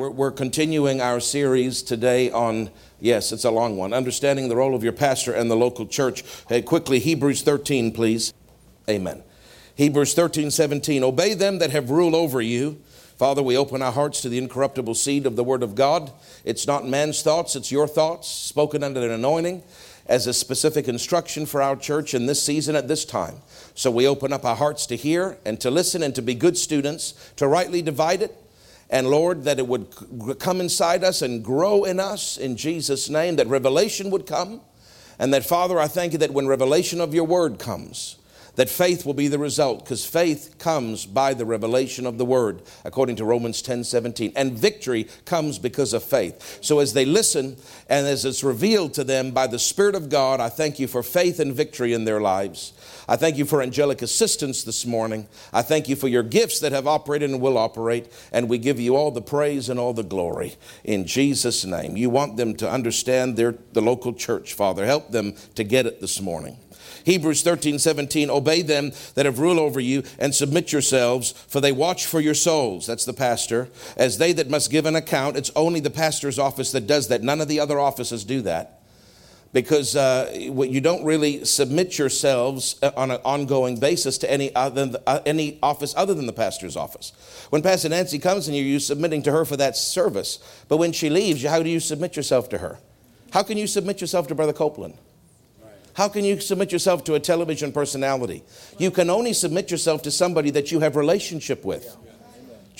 We're, we're continuing our series today on, yes, it's a long one, understanding the role of your pastor and the local church. Hey, quickly, Hebrews 13, please. Amen. Hebrews 13, 17. Obey them that have rule over you. Father, we open our hearts to the incorruptible seed of the Word of God. It's not man's thoughts, it's your thoughts, spoken under an anointing as a specific instruction for our church in this season at this time. So we open up our hearts to hear and to listen and to be good students, to rightly divide it. And Lord, that it would come inside us and grow in us in Jesus' name, that revelation would come. And that, Father, I thank you that when revelation of your word comes, that faith will be the result because faith comes by the revelation of the word according to romans 10 17 and victory comes because of faith. So as they listen and as it's revealed to them by the spirit of god i thank you for faith and victory in their lives i thank you for angelic assistance this morning i thank you for your gifts that have operated and will operate and we give you all the praise and all the glory in jesus name you want them to understand their the local church father help them to get it this morning Hebrews 13, 17, obey them that have rule over you and submit yourselves, for they watch for your souls. That's the pastor. As they that must give an account, it's only the pastor's office that does that. None of the other offices do that. Because uh, you don't really submit yourselves uh, on an ongoing basis to any, other, uh, any office other than the pastor's office. When Pastor Nancy comes in here, you're submitting to her for that service. But when she leaves, how do you submit yourself to her? How can you submit yourself to Brother Copeland? How can you submit yourself to a television personality? You can only submit yourself to somebody that you have relationship with.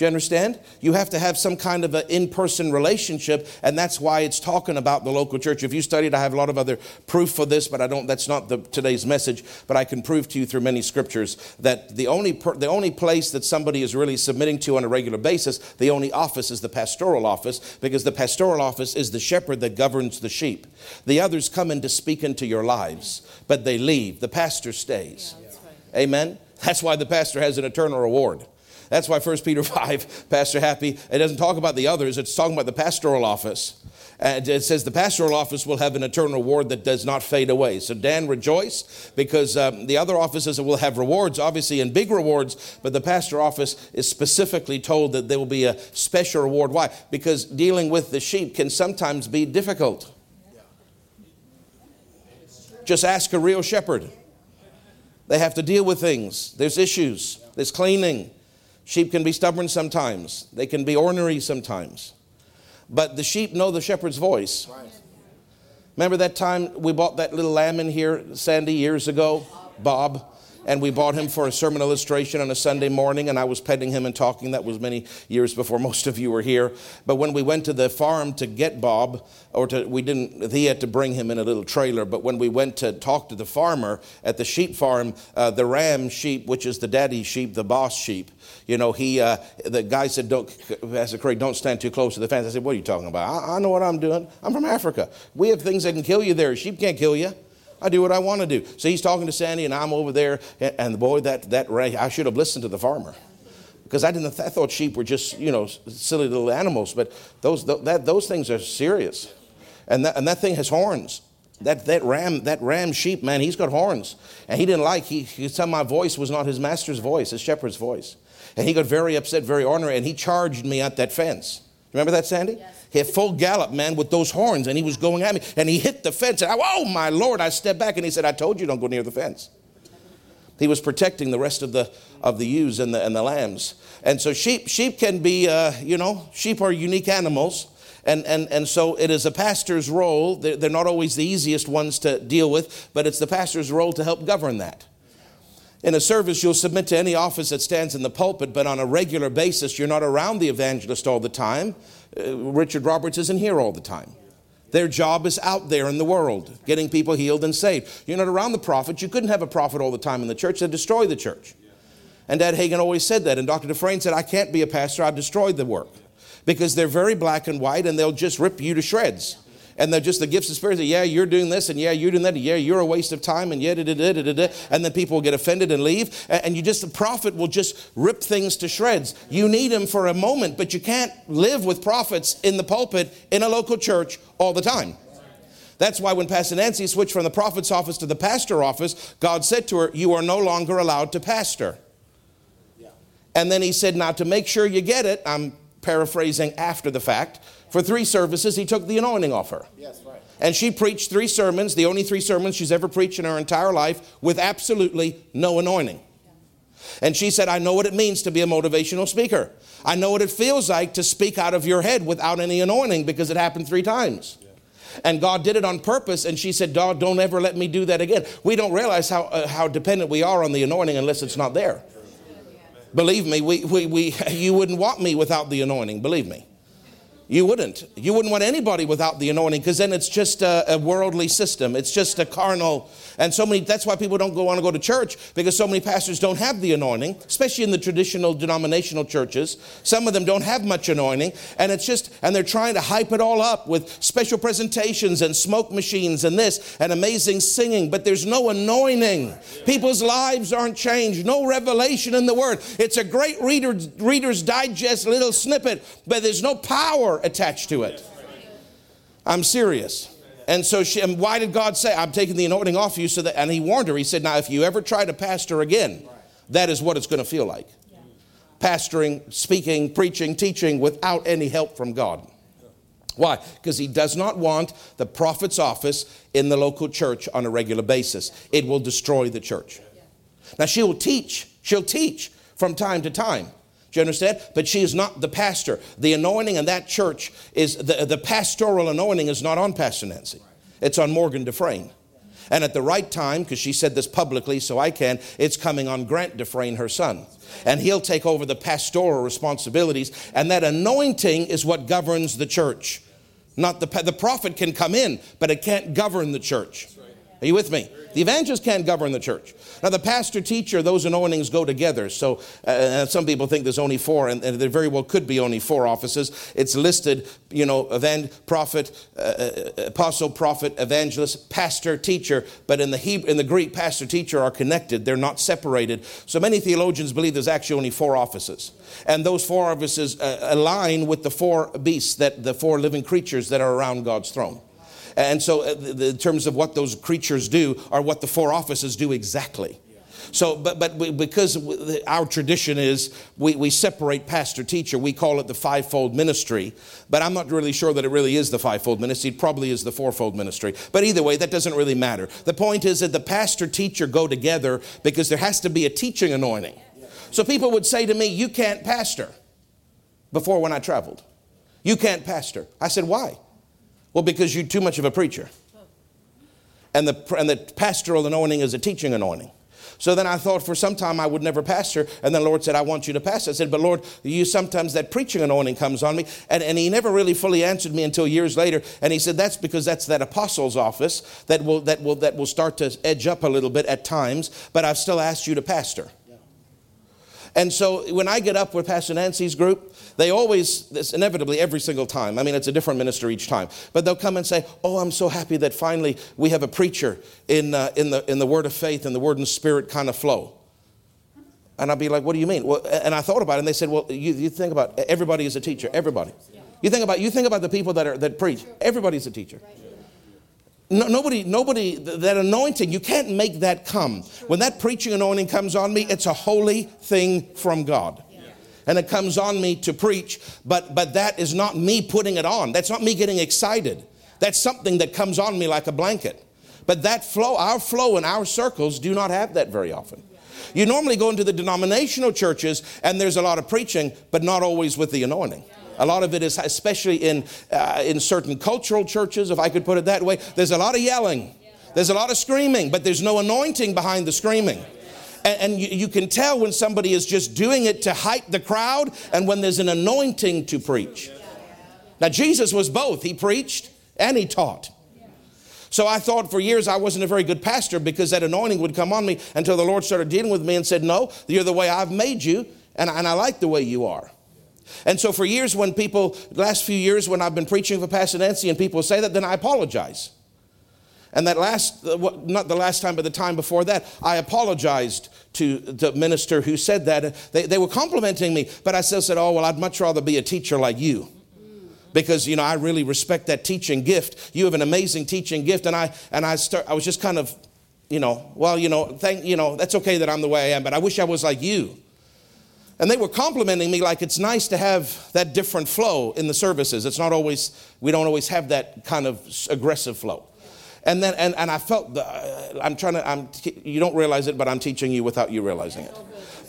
Do you understand? You have to have some kind of an in person relationship, and that's why it's talking about the local church. If you studied, I have a lot of other proof for this, but I don't, that's not the, today's message. But I can prove to you through many scriptures that the only, per, the only place that somebody is really submitting to on a regular basis, the only office is the pastoral office, because the pastoral office is the shepherd that governs the sheep. The others come in to speak into your lives, but they leave. The pastor stays. Yeah, right. Amen? That's why the pastor has an eternal reward. That's why 1 Peter 5, Pastor Happy, it doesn't talk about the others, it's talking about the pastoral office. And it says the pastoral office will have an eternal reward that does not fade away. So, Dan, rejoice because um, the other offices will have rewards, obviously, and big rewards, but the pastor office is specifically told that there will be a special reward. Why? Because dealing with the sheep can sometimes be difficult. Just ask a real shepherd. They have to deal with things, there's issues, there's cleaning, Sheep can be stubborn sometimes, they can be ornery sometimes. But the sheep know the shepherd's voice. Remember that time we bought that little lamb in here, Sandy, years ago? Bob and we bought him for a sermon illustration on a Sunday morning, and I was petting him and talking. That was many years before most of you were here. But when we went to the farm to get Bob, or to, we didn't, he had to bring him in a little trailer. But when we went to talk to the farmer at the sheep farm, uh, the ram sheep, which is the daddy sheep, the boss sheep, you know, he, uh, the guy said, don't, Pastor Craig, don't stand too close to the fence. I said, what are you talking about? I, I know what I'm doing. I'm from Africa. We have things that can kill you there. Sheep can't kill you. I do what I want to do. So he's talking to Sandy, and I'm over there, and the boy, that that I should have listened to the farmer because I didn't. I thought sheep were just you know silly little animals, but those that those things are serious, and that and that thing has horns. That that ram that ram sheep man, he's got horns, and he didn't like. He he said my voice was not his master's voice, his shepherd's voice, and he got very upset, very ornery, and he charged me at that fence. Remember that, Sandy? Yes. He had full gallop, man, with those horns, and he was going at me, and he hit the fence. And I, oh my Lord! I stepped back, and he said, "I told you don't go near the fence." He was protecting the rest of the of the ewes and the and the lambs. And so sheep sheep can be, uh, you know, sheep are unique animals. And, and, and so it is a pastor's role. They're, they're not always the easiest ones to deal with, but it's the pastor's role to help govern that. In a service, you'll submit to any office that stands in the pulpit, but on a regular basis, you're not around the evangelist all the time. Uh, Richard Roberts isn't here all the time. Their job is out there in the world, getting people healed and saved. You're not around the prophet. You couldn't have a prophet all the time in the church. They'd destroy the church. And Dad Hagin always said that. And Dr. Dufresne said, I can't be a pastor. I destroyed the work. Because they're very black and white and they'll just rip you to shreds and they're just the gifts of spirit. Yeah, you're doing this, and yeah, you're doing that. And yeah, you're a waste of time, and yeah, da, da, da, da, da, and then people will get offended and leave. And you just the prophet will just rip things to shreds. You need him for a moment, but you can't live with prophets in the pulpit in a local church all the time. That's why when Pastor Nancy switched from the prophet's office to the pastor office, God said to her, You are no longer allowed to pastor. And then he said, Now, to make sure you get it, I'm paraphrasing after the fact. For three services, he took the anointing off her. Yes, right. And she preached three sermons, the only three sermons she's ever preached in her entire life, with absolutely no anointing. And she said, I know what it means to be a motivational speaker. I know what it feels like to speak out of your head without any anointing because it happened three times. And God did it on purpose. And she said, God, don't ever let me do that again. We don't realize how, uh, how dependent we are on the anointing unless it's not there. Believe me, we, we, we, you wouldn't want me without the anointing. Believe me. You wouldn't. You wouldn't want anybody without the anointing because then it's just a, a, worldly system. It's just a carnal. And so many, that's why people don't go, want to go to church because so many pastors don't have the anointing, especially in the traditional denominational churches. Some of them don't have much anointing. And it's just, and they're trying to hype it all up with special presentations and smoke machines and this and amazing singing, but there's no anointing. People's lives aren't changed, no revelation in the word. It's a great reader, Reader's Digest little snippet, but there's no power attached to it. I'm serious. And so she, and why did God say, I'm taking the anointing off you so that, and he warned her, he said, now if you ever try to pastor again, that is what it's going to feel like. Pastoring, speaking, preaching, teaching without any help from God. Why? Because he does not want the prophet's office in the local church on a regular basis. It will destroy the church. Now she will teach, she'll teach from time to time. Do you understand? But she is not the pastor. The anointing in that church is the, the pastoral anointing is not on Pastor Nancy. It's on Morgan Dufresne. And at the right time, because she said this publicly, so I can, it's coming on Grant Dufresne, her son. And he'll take over the pastoral responsibilities. And that anointing is what governs the church. Not the, the prophet can come in, but it can't govern the church. Are you with me? The evangelist can't govern the church. Now, the pastor teacher, those anointings go together. So, uh, some people think there's only four, and, and, there very well could be only four offices. It's listed, you know, evangel- prophet, uh, uh, apostle, prophet, evangelist, pastor, teacher. But in the Hebrew, in the Greek, pastor, teacher are connected. They're not separated. So many theologians believe there's actually only four offices, and those four offices uh, align with the four beasts that the four living creatures that are around God's throne. And so, uh, in terms of what those creatures do, are what the four offices do exactly. So, but, but we, because our tradition is we, we separate pastor teacher, we call it the fivefold ministry. But I'm not really sure that it really is the fivefold ministry. It probably is the fourfold ministry. But either way, that doesn't really matter. The point is that the pastor teacher go together because there has to be a teaching anointing. So people would say to me, You can't pastor. Before when I traveled, you can't pastor. I said, Why? Well, because you're too much of a preacher. And the, and the pastoral anointing is a teaching anointing. So then I thought for some time I would never pastor. And then the Lord said, I want you to pastor. I said, But Lord, you sometimes that preaching anointing comes on me. And, and He never really fully answered me until years later. And He said, That's because that's that apostle's office that will, that will, that will start to edge up a little bit at times. But I've still asked you to pastor. And so when I get up with Pastor Nancy's group, they always, this inevitably every single time, I mean, it's a different minister each time, but they'll come and say, Oh, I'm so happy that finally we have a preacher in, uh, in, the, in the word of faith and the word and spirit kind of flow. And I'd be like, What do you mean? Well, and I thought about it, and they said, Well, you, you think about everybody is a teacher, everybody. You think about, you think about the people that, are, that preach, everybody's a teacher. No, nobody, nobody, that anointing, you can't make that come. When that preaching anointing comes on me, it's a holy thing from God. And it comes on me to preach, but, but that is not me putting it on. That's not me getting excited. That's something that comes on me like a blanket. But that flow, our flow in our circles do not have that very often. You normally go into the denominational churches and there's a lot of preaching, but not always with the anointing. A lot of it is, especially in, uh, in certain cultural churches, if I could put it that way, there's a lot of yelling, there's a lot of screaming, but there's no anointing behind the screaming. And, and you, you can tell when somebody is just doing it to hype the crowd and when there's an anointing to preach. Now, Jesus was both. He preached and he taught. So I thought for years I wasn't a very good pastor because that anointing would come on me until the Lord started dealing with me and said, No, you're the way I've made you, and, and I like the way you are. And so for years, when people, last few years, when I've been preaching for Pastor Nancy and people say that, then I apologize. And that last, uh, not the last time, but the time before that, I apologized to the minister who said that. They, they were complimenting me, but I still said, Oh, well, I'd much rather be a teacher like you. Because, you know, I really respect that teaching gift. You have an amazing teaching gift. And I, and I, start, I was just kind of, you know, well, you know, thank, you know, that's okay that I'm the way I am, but I wish I was like you. And they were complimenting me like it's nice to have that different flow in the services. It's not always, we don't always have that kind of aggressive flow. And then, and, and I felt, the, uh, I'm trying to, I'm, you don't realize it, but I'm teaching you without you realizing it.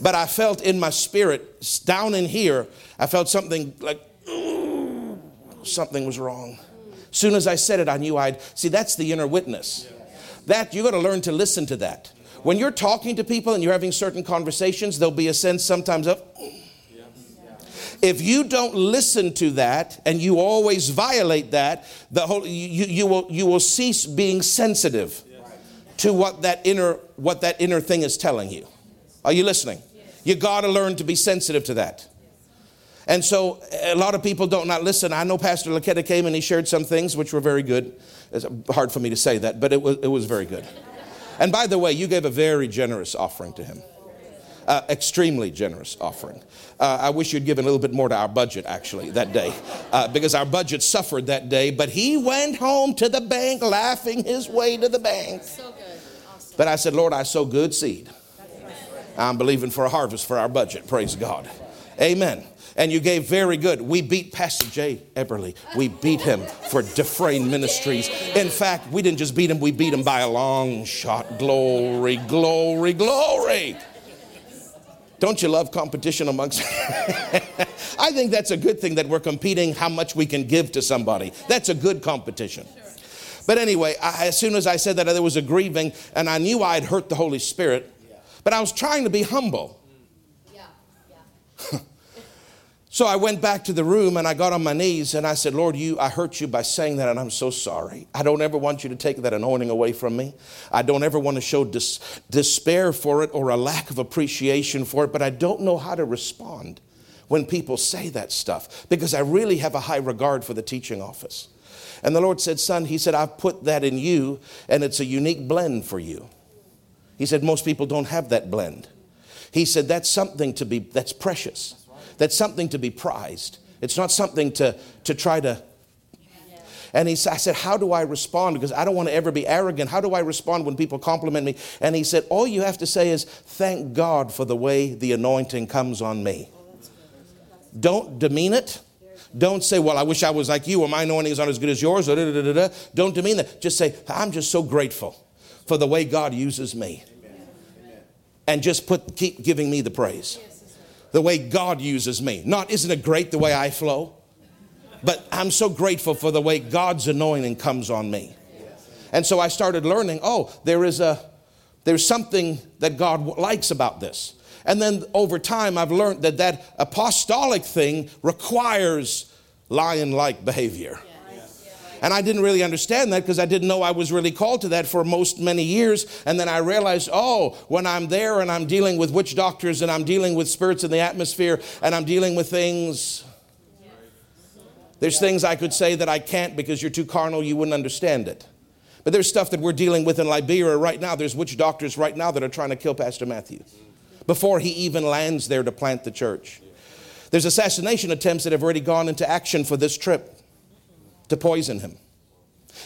But I felt in my spirit, down in here, I felt something like, something was wrong. Soon as I said it, I knew I'd, see, that's the inner witness. That, you got to learn to listen to that. When you're talking to people and you're having certain conversations, there'll be a sense sometimes of, if you don't listen to that and you always violate that, the whole, you, you, will, you will cease being sensitive to what that inner what that inner thing is telling you. Are you listening? You got to learn to be sensitive to that. And so a lot of people don't not listen. I know Pastor Laketta came and he shared some things which were very good. It's hard for me to say that, but it was, it was very good. And by the way, you gave a very generous offering to him. Uh, extremely generous offering. Uh, I wish you'd given a little bit more to our budget actually that day uh, because our budget suffered that day. But he went home to the bank laughing his way to the bank. So good. Awesome. But I said, Lord, I sow good seed. I'm believing for a harvest for our budget. Praise God. Amen and you gave very good. We beat Pastor Jay Eberly. We beat him for Dufresne Ministries. In fact, we didn't just beat him, we beat him by a long shot. Glory, glory, glory. Don't you love competition amongst? I think that's a good thing that we're competing how much we can give to somebody. That's a good competition. But anyway, I, as soon as I said that, there was a grieving, and I knew I'd hurt the Holy Spirit, but I was trying to be humble. So I went back to the room and I got on my knees and I said, Lord, you, I hurt you by saying that and I'm so sorry. I don't ever want you to take that anointing away from me. I don't ever want to show dis- despair for it or a lack of appreciation for it, but I don't know how to respond when people say that stuff because I really have a high regard for the teaching office. And the Lord said, Son, He said, I've put that in you and it's a unique blend for you. He said, Most people don't have that blend. He said, That's something to be, that's precious. That's something to be prized. It's not something to, to try to. And he, I said, How do I respond? Because I don't want to ever be arrogant. How do I respond when people compliment me? And he said, All you have to say is, Thank God for the way the anointing comes on me. Don't demean it. Don't say, Well, I wish I was like you, or my anointing is not as good as yours, or da, da, da, da. Don't demean that. Just say, I'm just so grateful for the way God uses me. And just put, keep giving me the praise the way God uses me. Not, isn't it great the way I flow? But I'm so grateful for the way God's anointing comes on me. And so I started learning, oh, there is a there's something that God likes about this. And then over time I've learned that that apostolic thing requires lion-like behavior. And I didn't really understand that because I didn't know I was really called to that for most many years. And then I realized, oh, when I'm there and I'm dealing with witch doctors and I'm dealing with spirits in the atmosphere and I'm dealing with things, there's things I could say that I can't because you're too carnal, you wouldn't understand it. But there's stuff that we're dealing with in Liberia right now. There's witch doctors right now that are trying to kill Pastor Matthew before he even lands there to plant the church. There's assassination attempts that have already gone into action for this trip to poison him.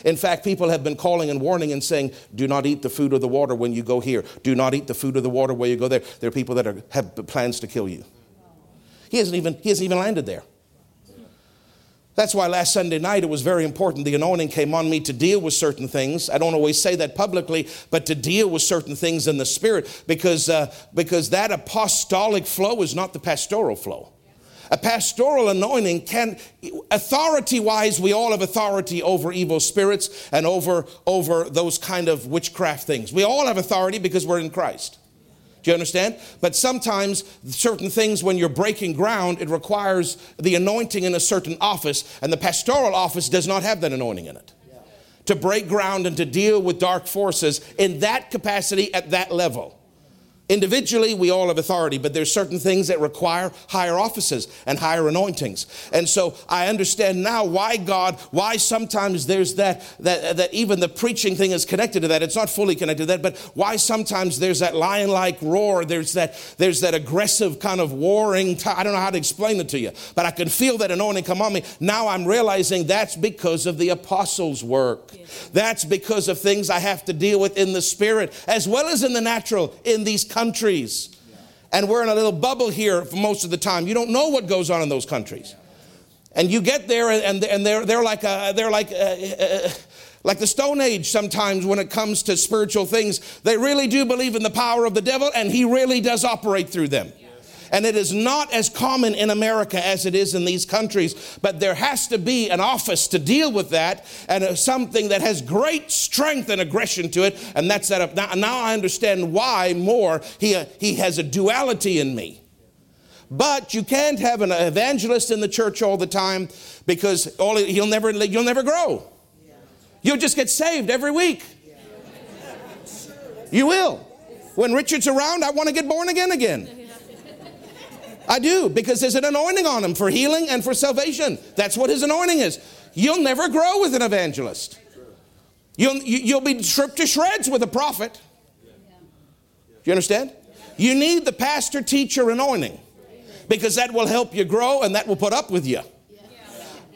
In fact, people have been calling and warning and saying, do not eat the food or the water when you go here. Do not eat the food or the water when you go there. There are people that are, have plans to kill you. He hasn't, even, he hasn't even landed there. That's why last Sunday night it was very important. The anointing came on me to deal with certain things. I don't always say that publicly, but to deal with certain things in the spirit because, uh, because that apostolic flow is not the pastoral flow. A pastoral anointing can, authority wise, we all have authority over evil spirits and over, over those kind of witchcraft things. We all have authority because we're in Christ. Do you understand? But sometimes certain things, when you're breaking ground, it requires the anointing in a certain office, and the pastoral office does not have that anointing in it. To break ground and to deal with dark forces in that capacity at that level. Individually, we all have authority, but there's certain things that require higher offices and higher anointings. And so I understand now why God, why sometimes there's that, that, that even the preaching thing is connected to that. It's not fully connected to that, but why sometimes there's that lion-like roar, there's that, there's that aggressive kind of warring, I don't know how to explain it to you, but I can feel that anointing come on me. Now I'm realizing that's because of the apostles' work. That's because of things I have to deal with in the spirit as well as in the natural in these countries. And we're in a little bubble here for most of the time. You don't know what goes on in those countries. And you get there and, and they're, they're like, a, they're like, a, a, like the Stone Age sometimes when it comes to spiritual things. They really do believe in the power of the devil and he really does operate through them. And it is not as common in America as it is in these countries, but there has to be an office to deal with that and something that has great strength and aggression to it. And that's that. Now, now I understand why more he, uh, he has a duality in me. But you can't have an evangelist in the church all the time because all, he'll never, you'll never grow. You'll just get saved every week. You will. When Richard's around, I want to get born again again. I do, because there's an anointing on him for healing and for salvation. That's what his anointing is. You'll never grow with an evangelist. You'll, you'll be stripped to shreds with a prophet. Do you understand? You need the pastor teacher anointing because that will help you grow and that will put up with you.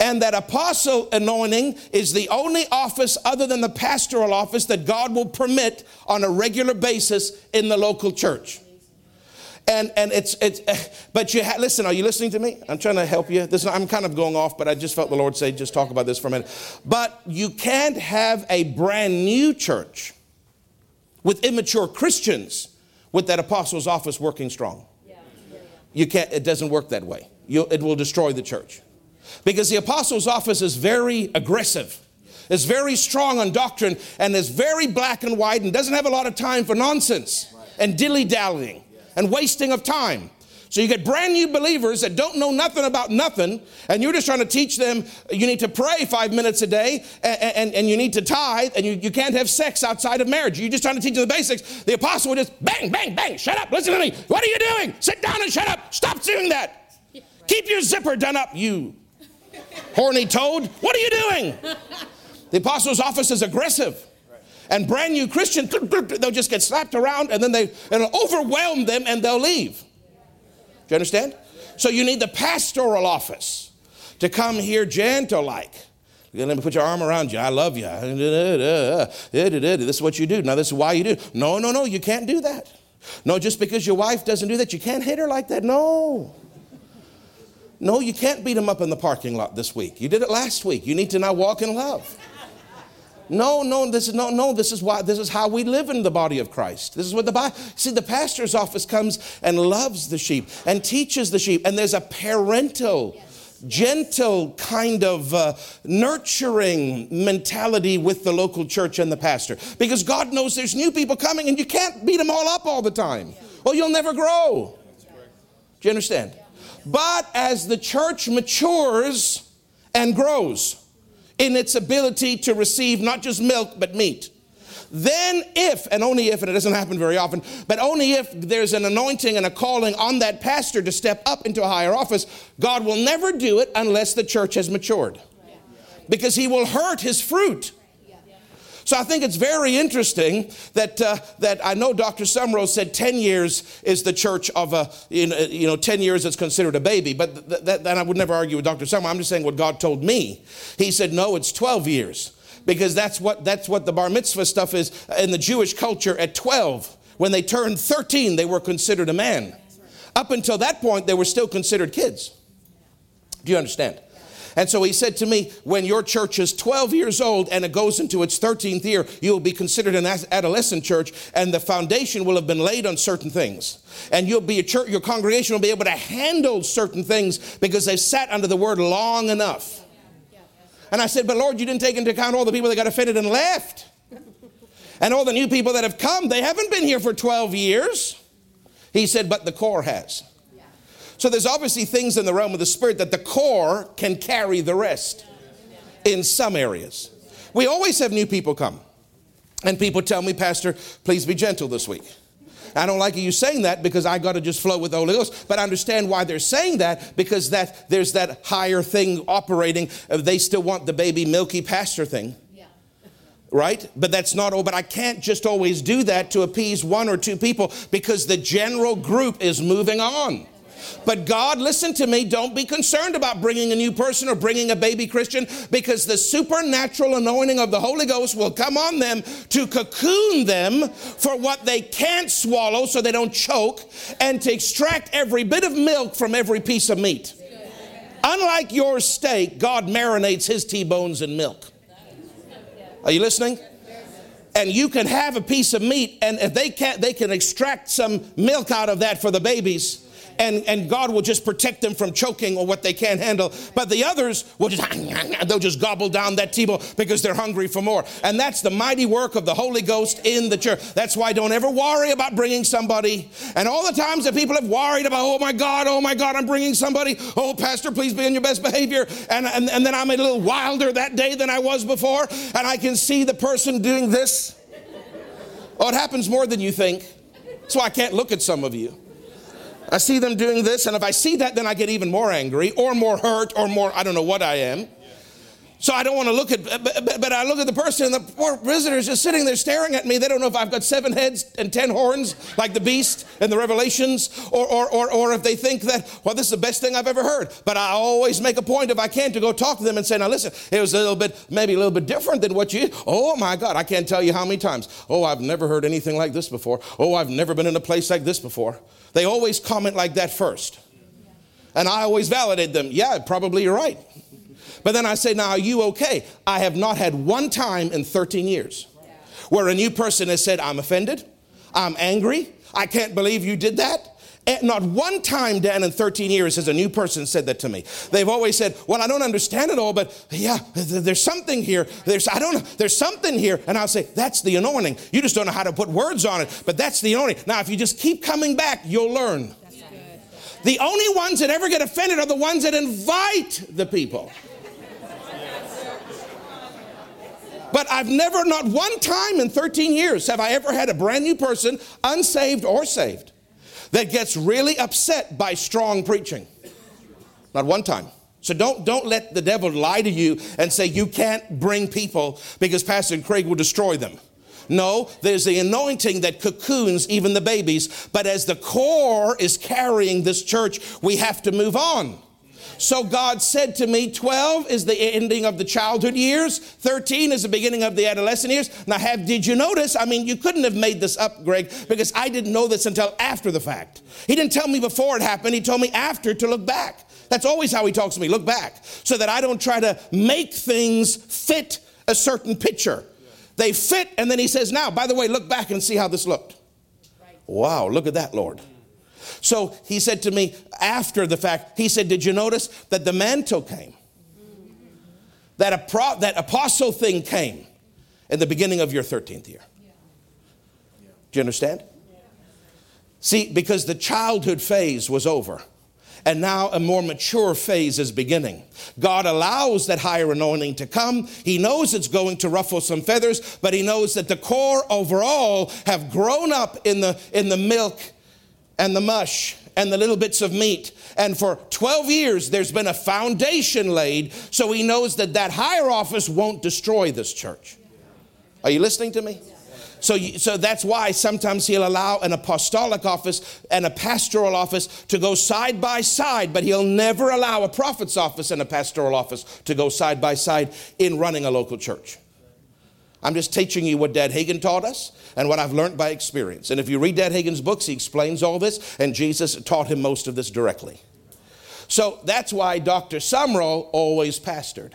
And that apostle anointing is the only office other than the pastoral office that God will permit on a regular basis in the local church and and it's it's eh, but you ha- listen are you listening to me? I'm trying to help you. This i'm kind of going off but i just felt the lord say just talk about this for a minute. But you can't have a brand new church with immature christians with that apostle's office working strong. You can't it doesn't work that way. You, it will destroy the church. Because the apostle's office is very aggressive. Is very strong on doctrine and is very black and white and doesn't have a lot of time for nonsense and dilly dallying and wasting of time. So you get brand new believers that don't know nothing about nothing, and you're just trying to teach them you need to pray five minutes a day, and, and, and you need to tithe, and you, you can't have sex outside of marriage. You're just trying to teach them the basics. The apostle would just bang, bang, bang, shut up, listen to me. What are you doing? Sit down and shut up. Stop doing that. Keep your zipper done up, you horny toad. What are you doing? The apostle's office is aggressive and brand new Christians, they'll just get slapped around and then they, it'll overwhelm them and they'll leave. Do you understand? So you need the pastoral office to come here gentle like. Let me put your arm around you. I love you. This is what you do. Now, this is why you do. No, no, no, you can't do that. No, just because your wife doesn't do that, you can't hit her like that. No. No, you can't beat them up in the parking lot this week. You did it last week. You need to now walk in love. No, no, this is no, no, this is why this is how we live in the body of Christ. This is what the Bible see, the pastor's office comes and loves the sheep and teaches the sheep, and there's a parental. Yes. Gentle kind of uh, nurturing mentality with the local church and the pastor because God knows there's new people coming and you can't beat them all up all the time or you'll never grow. Do you understand? But as the church matures and grows, in its ability to receive not just milk, but meat. Then, if, and only if, and it doesn't happen very often, but only if there's an anointing and a calling on that pastor to step up into a higher office, God will never do it unless the church has matured. Because he will hurt his fruit so I think it's very interesting that, uh, that I know Dr. Sumrall said 10 years is the church of a, you know, you know 10 years is considered a baby. But th- that, that I would never argue with Dr. Sumrall. I'm just saying what God told me. He said, no, it's 12 years because that's what, that's what the bar mitzvah stuff is in the Jewish culture at 12. When they turned 13, they were considered a man. Up until that point, they were still considered kids. Do you understand? And so he said to me, when your church is 12 years old and it goes into its 13th year, you will be considered an adolescent church and the foundation will have been laid on certain things. And you'll be a church, your congregation will be able to handle certain things because they've sat under the word long enough. And I said, but Lord, you didn't take into account all the people that got offended and left. And all the new people that have come, they haven't been here for 12 years. He said, but the core has. So there's obviously things in the realm of the spirit that the core can carry the rest in some areas. We always have new people come. And people tell me, Pastor, please be gentle this week. I don't like you saying that because I got to just flow with the Holy Ghost. But I understand why they're saying that because that there's that higher thing operating. Uh, they still want the baby milky pastor thing. Right? But that's not all. But I can't just always do that to appease one or two people because the general group is moving on. But God, listen to me, don't be concerned about bringing a new person or bringing a baby Christian because the supernatural anointing of the Holy Ghost will come on them to cocoon them for what they can't swallow so they don't choke and to extract every bit of milk from every piece of meat. Unlike your steak, God marinates his T bones in milk. Are you listening? And you can have a piece of meat, and if they can't, they can extract some milk out of that for the babies and, and God will just protect them from choking or what they can't handle. But the others will just, they'll just gobble down that table because they're hungry for more. And that's the mighty work of the Holy Ghost in the church. That's why don't ever worry about bringing somebody. And all the times that people have worried about, oh my God, oh my God, I'm bringing somebody. Oh, Pastor, please be in your best behavior. And, and, and then I'm a little wilder that day than I was before. And I can see the person doing this. Oh, it happens more than you think. So I can't look at some of you. I see them doing this, and if I see that, then I get even more angry or more hurt or more, I don't know what I am. So I don't want to look at, but, but I look at the person, and the poor visitor is just sitting there staring at me. They don't know if I've got seven heads and ten horns, like the beast in the Revelations, or, or, or, or if they think that, well, this is the best thing I've ever heard. But I always make a point, if I can, to go talk to them and say, now listen, it was a little bit, maybe a little bit different than what you, oh my God, I can't tell you how many times. Oh, I've never heard anything like this before. Oh, I've never been in a place like this before. They always comment like that first. And I always validate them. Yeah, probably you're right. But then I say, now, are you okay? I have not had one time in 13 years where a new person has said, I'm offended, I'm angry, I can't believe you did that. And not one time, Dan, in 13 years has a new person said that to me. They've always said, "Well, I don't understand it all, but yeah, there's something here. There's I don't know. There's something here." And I'll say, "That's the anointing. You just don't know how to put words on it, but that's the anointing." Now, if you just keep coming back, you'll learn. The only ones that ever get offended are the ones that invite the people. But I've never, not one time in 13 years, have I ever had a brand new person, unsaved or saved, that gets really upset by strong preaching. Not one time. So don't, don't let the devil lie to you and say you can't bring people because Pastor Craig will destroy them. No, there's the anointing that cocoons even the babies. But as the core is carrying this church, we have to move on. So God said to me, 12 is the ending of the childhood years, 13 is the beginning of the adolescent years. Now, have did you notice? I mean, you couldn't have made this up, Greg, because I didn't know this until after the fact. He didn't tell me before it happened, he told me after to look back. That's always how he talks to me look back, so that I don't try to make things fit a certain picture. They fit, and then he says, Now, by the way, look back and see how this looked. Wow, look at that, Lord. So he said to me after the fact, he said, Did you notice that the mantle came? That, a pro, that apostle thing came in the beginning of your 13th year. Do you understand? See, because the childhood phase was over. And now a more mature phase is beginning. God allows that higher anointing to come. He knows it's going to ruffle some feathers, but he knows that the core overall have grown up in the, in the milk and the mush and the little bits of meat. And for 12 years, there's been a foundation laid so he knows that that higher office won't destroy this church. Are you listening to me? So, so that's why sometimes he'll allow an apostolic office and a pastoral office to go side by side, but he'll never allow a prophet's office and a pastoral office to go side by side in running a local church. I'm just teaching you what Dad Hagin taught us and what I've learned by experience. And if you read Dad Hagin's books, he explains all this, and Jesus taught him most of this directly. So that's why Dr. Sumrall always pastored.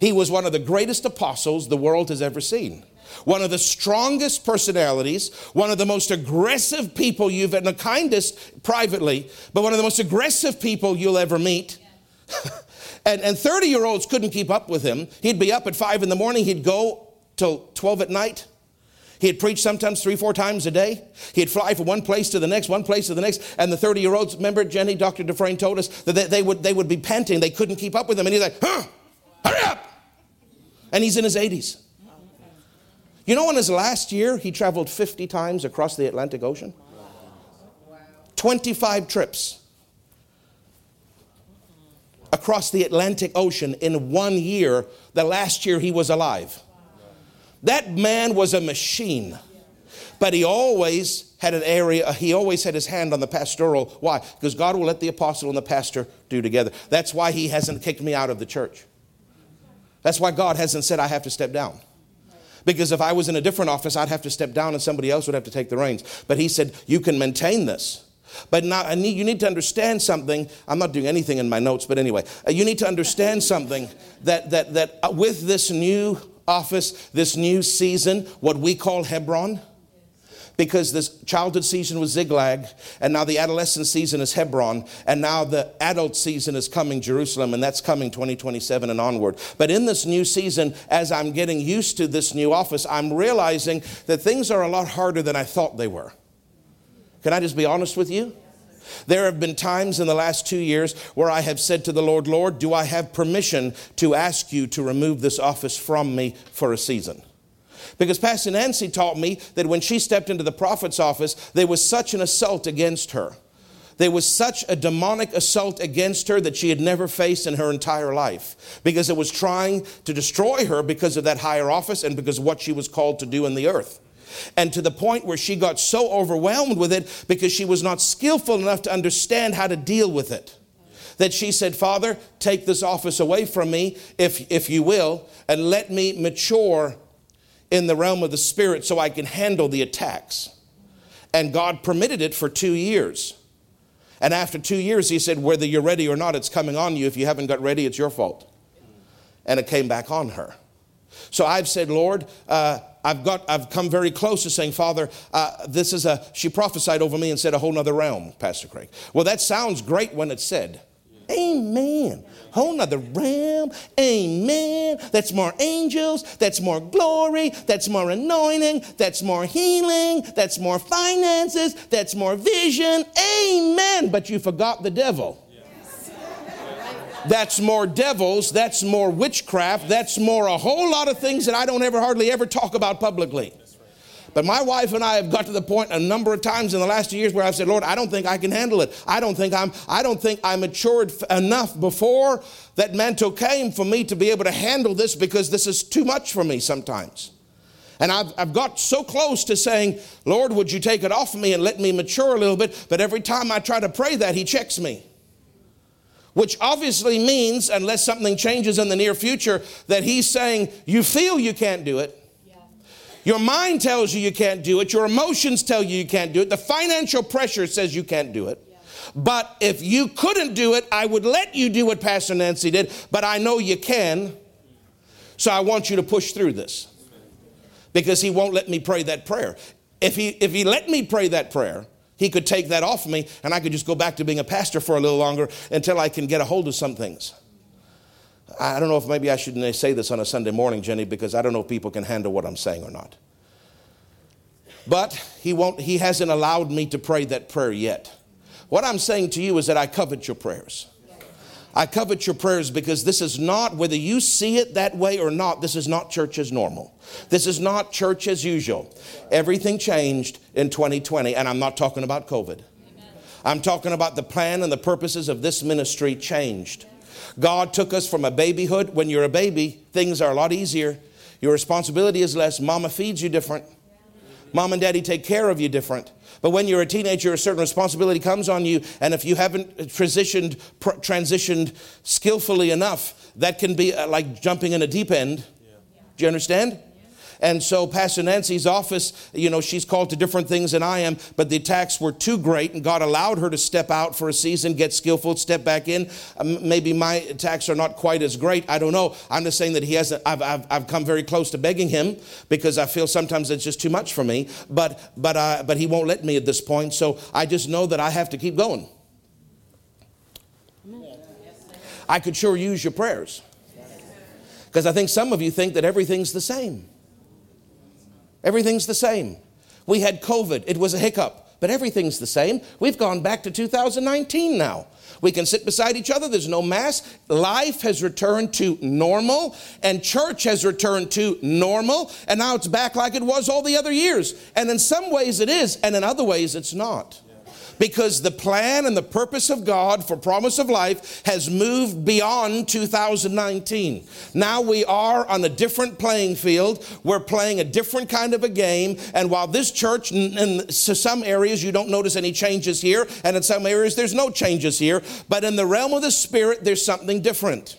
He was one of the greatest apostles the world has ever seen. One of the strongest personalities, one of the most aggressive people you've met, the kindest privately, but one of the most aggressive people you'll ever meet. And, and 30 year olds couldn't keep up with him. He'd be up at 5 in the morning, he'd go till 12 at night. He'd preach sometimes three, four times a day. He'd fly from one place to the next, one place to the next. And the 30 year olds, remember, Jenny, Dr. Dufresne told us that they, they, would, they would be panting. They couldn't keep up with him. And he's like, huh, hurry up. And he's in his 80s. You know, in his last year, he traveled 50 times across the Atlantic Ocean? 25 trips across the Atlantic Ocean in one year, the last year he was alive. That man was a machine, but he always had an area, uh, he always had his hand on the pastoral. Why? Because God will let the apostle and the pastor do together. That's why he hasn't kicked me out of the church. That's why God hasn't said I have to step down. Because if I was in a different office, I'd have to step down and somebody else would have to take the reins. But he said, You can maintain this. But now I need, you need to understand something. I'm not doing anything in my notes, but anyway, uh, you need to understand something that, that, that uh, with this new office, this new season, what we call Hebron, because this childhood season was Ziklag, and now the adolescent season is Hebron, and now the adult season is coming Jerusalem, and that's coming 2027 and onward. But in this new season, as I'm getting used to this new office, I'm realizing that things are a lot harder than I thought they were. Can I just be honest with you? There have been times in the last two years where I have said to the Lord, Lord, do I have permission to ask you to remove this office from me for a season? Because Pastor Nancy taught me that when she stepped into the prophet's office, there was such an assault against her. There was such a demonic assault against her that she had never faced in her entire life because it was trying to destroy her because of that higher office and because of what she was called to do in the earth and to the point where she got so overwhelmed with it because she was not skillful enough to understand how to deal with it. That she said, Father, take this office away from me, if, if you will, and let me mature in the realm of the Spirit so I can handle the attacks. And God permitted it for two years. And after two years, He said, Whether you're ready or not, it's coming on you. If you haven't got ready, it's your fault. And it came back on her. So I've said, Lord, uh, I've got, I've come very close to saying, Father, uh, this is a, she prophesied over me and said a whole nother realm, Pastor Craig. Well, that sounds great when it's said. Amen. Whole nother realm. Amen. That's more angels. That's more glory. That's more anointing. That's more healing. That's more finances. That's more vision. Amen. But you forgot the devil. That's more devils. That's more witchcraft. That's more a whole lot of things that I don't ever hardly ever talk about publicly. But my wife and I have got to the point a number of times in the last two years where I've said, Lord, I don't think I can handle it. I don't think I'm, I don't think I matured enough before that mantle came for me to be able to handle this because this is too much for me sometimes. And I've, I've got so close to saying, Lord, would you take it off of me and let me mature a little bit? But every time I try to pray that, He checks me which obviously means, unless something changes in the near future, that he's saying, You feel you can't do it. Yeah. Your mind tells you you can't do it. Your emotions tell you you can't do it. The financial pressure says you can't do it. Yeah. But if you couldn't do it, I would let you do what Pastor Nancy did, but I know you can. So I want you to push through this. Because he won't let me pray that prayer. If he, if he let me pray that prayer, he could take that off me and I could just go back to being a pastor for a little longer until I can get a hold of some things. I don't know if maybe I shouldn't uh, say this on a Sunday morning, Jenny, because I don't know if people can handle what I'm saying or not. But he won't he hasn't allowed me to pray that prayer yet. What I'm saying to you is that I covet your prayers. I covet your prayers because this is not, whether you see it that way or not, this is not church as normal. This is not church as usual. Everything changed in 2020, and I'm not talking about COVID. I'm talking about the plan and the purposes of this ministry changed. God took us from a babyhood. When you're a baby, things are a lot easier. Your responsibility is less. Mama feeds you different. Mom and daddy take care of you different. But when you're a teenager, a certain responsibility comes on you, and if you haven't transitioned, pr- transitioned skillfully enough, that can be uh, like jumping in a deep end. Yeah. Do you understand? And so, Pastor Nancy's office, you know, she's called to different things than I am, but the attacks were too great, and God allowed her to step out for a season, get skillful, step back in. Um, maybe my attacks are not quite as great. I don't know. I'm just saying that He hasn't, I've, I've, I've come very close to begging Him because I feel sometimes it's just too much for me, but, but, uh, but He won't let me at this point. So I just know that I have to keep going. I could sure use your prayers. Because I think some of you think that everything's the same. Everything's the same. We had COVID, it was a hiccup, but everything's the same. We've gone back to 2019 now. We can sit beside each other, there's no mask. Life has returned to normal, and church has returned to normal, and now it's back like it was all the other years. And in some ways it is, and in other ways it's not. Because the plan and the purpose of God for promise of life has moved beyond 2019. Now we are on a different playing field. We're playing a different kind of a game. And while this church, in some areas, you don't notice any changes here, and in some areas, there's no changes here, but in the realm of the Spirit, there's something different.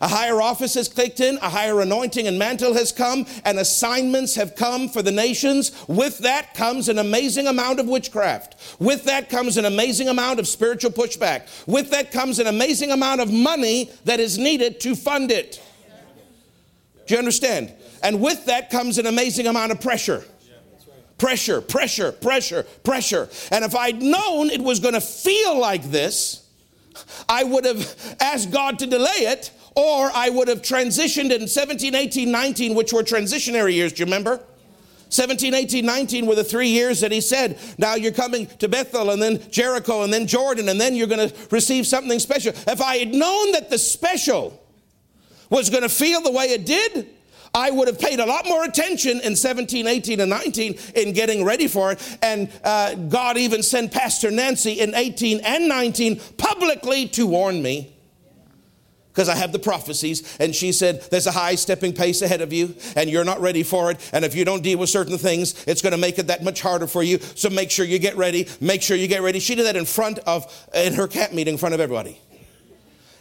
A higher office has clicked in, a higher anointing and mantle has come, and assignments have come for the nations. With that comes an amazing amount of witchcraft. With that comes an amazing amount of spiritual pushback. With that comes an amazing amount of money that is needed to fund it. Do you understand? And with that comes an amazing amount of pressure. Pressure, pressure, pressure, pressure. And if I'd known it was going to feel like this, I would have asked God to delay it or I would have transitioned in 17, 18, 19, which were transitionary years. Do you remember? 17, 18, 19 were the three years that he said, now you're coming to Bethel and then Jericho and then Jordan and then you're going to receive something special. If I had known that the special was going to feel the way it did, I would have paid a lot more attention in 17, 18, and 19 in getting ready for it. And uh, God even sent Pastor Nancy in 18 and 19 publicly to warn me because I have the prophecies. And she said, There's a high stepping pace ahead of you, and you're not ready for it. And if you don't deal with certain things, it's going to make it that much harder for you. So make sure you get ready. Make sure you get ready. She did that in front of, in her camp meeting, in front of everybody.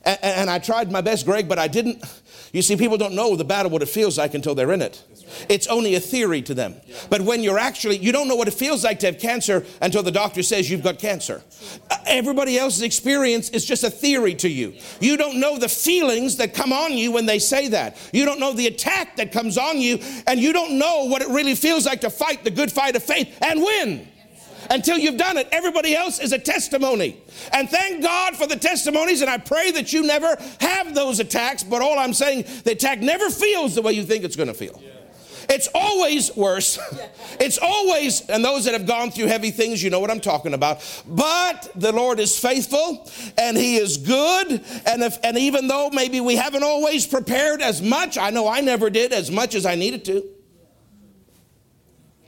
And, and I tried my best, Greg, but I didn't. You see, people don't know the battle what it feels like until they're in it. It's only a theory to them. But when you're actually, you don't know what it feels like to have cancer until the doctor says you've got cancer. Uh, everybody else's experience is just a theory to you. You don't know the feelings that come on you when they say that. You don't know the attack that comes on you, and you don't know what it really feels like to fight the good fight of faith and win until you've done it. Everybody else is a testimony. And thank God for the testimonies, and I pray that you never have those attacks, but all I'm saying, the attack never feels the way you think it's going to feel. It's always worse. It's always, and those that have gone through heavy things, you know what I'm talking about. But the Lord is faithful and He is good. And if, and even though maybe we haven't always prepared as much, I know I never did as much as I needed to.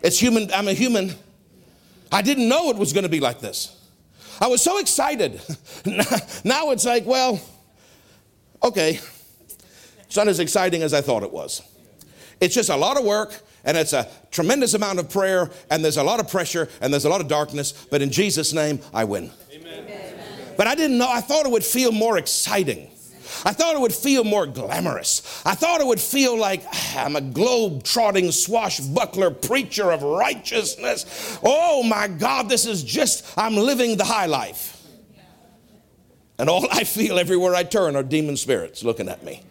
It's human, I'm a human. I didn't know it was going to be like this. I was so excited. now it's like, well, okay, it's not as exciting as I thought it was. It's just a lot of work and it's a tremendous amount of prayer and there's a lot of pressure and there's a lot of darkness, but in Jesus' name, I win. Amen. But I didn't know, I thought it would feel more exciting. I thought it would feel more glamorous. I thought it would feel like ah, I'm a globe trotting swashbuckler preacher of righteousness. Oh my God, this is just, I'm living the high life. And all I feel everywhere I turn are demon spirits looking at me.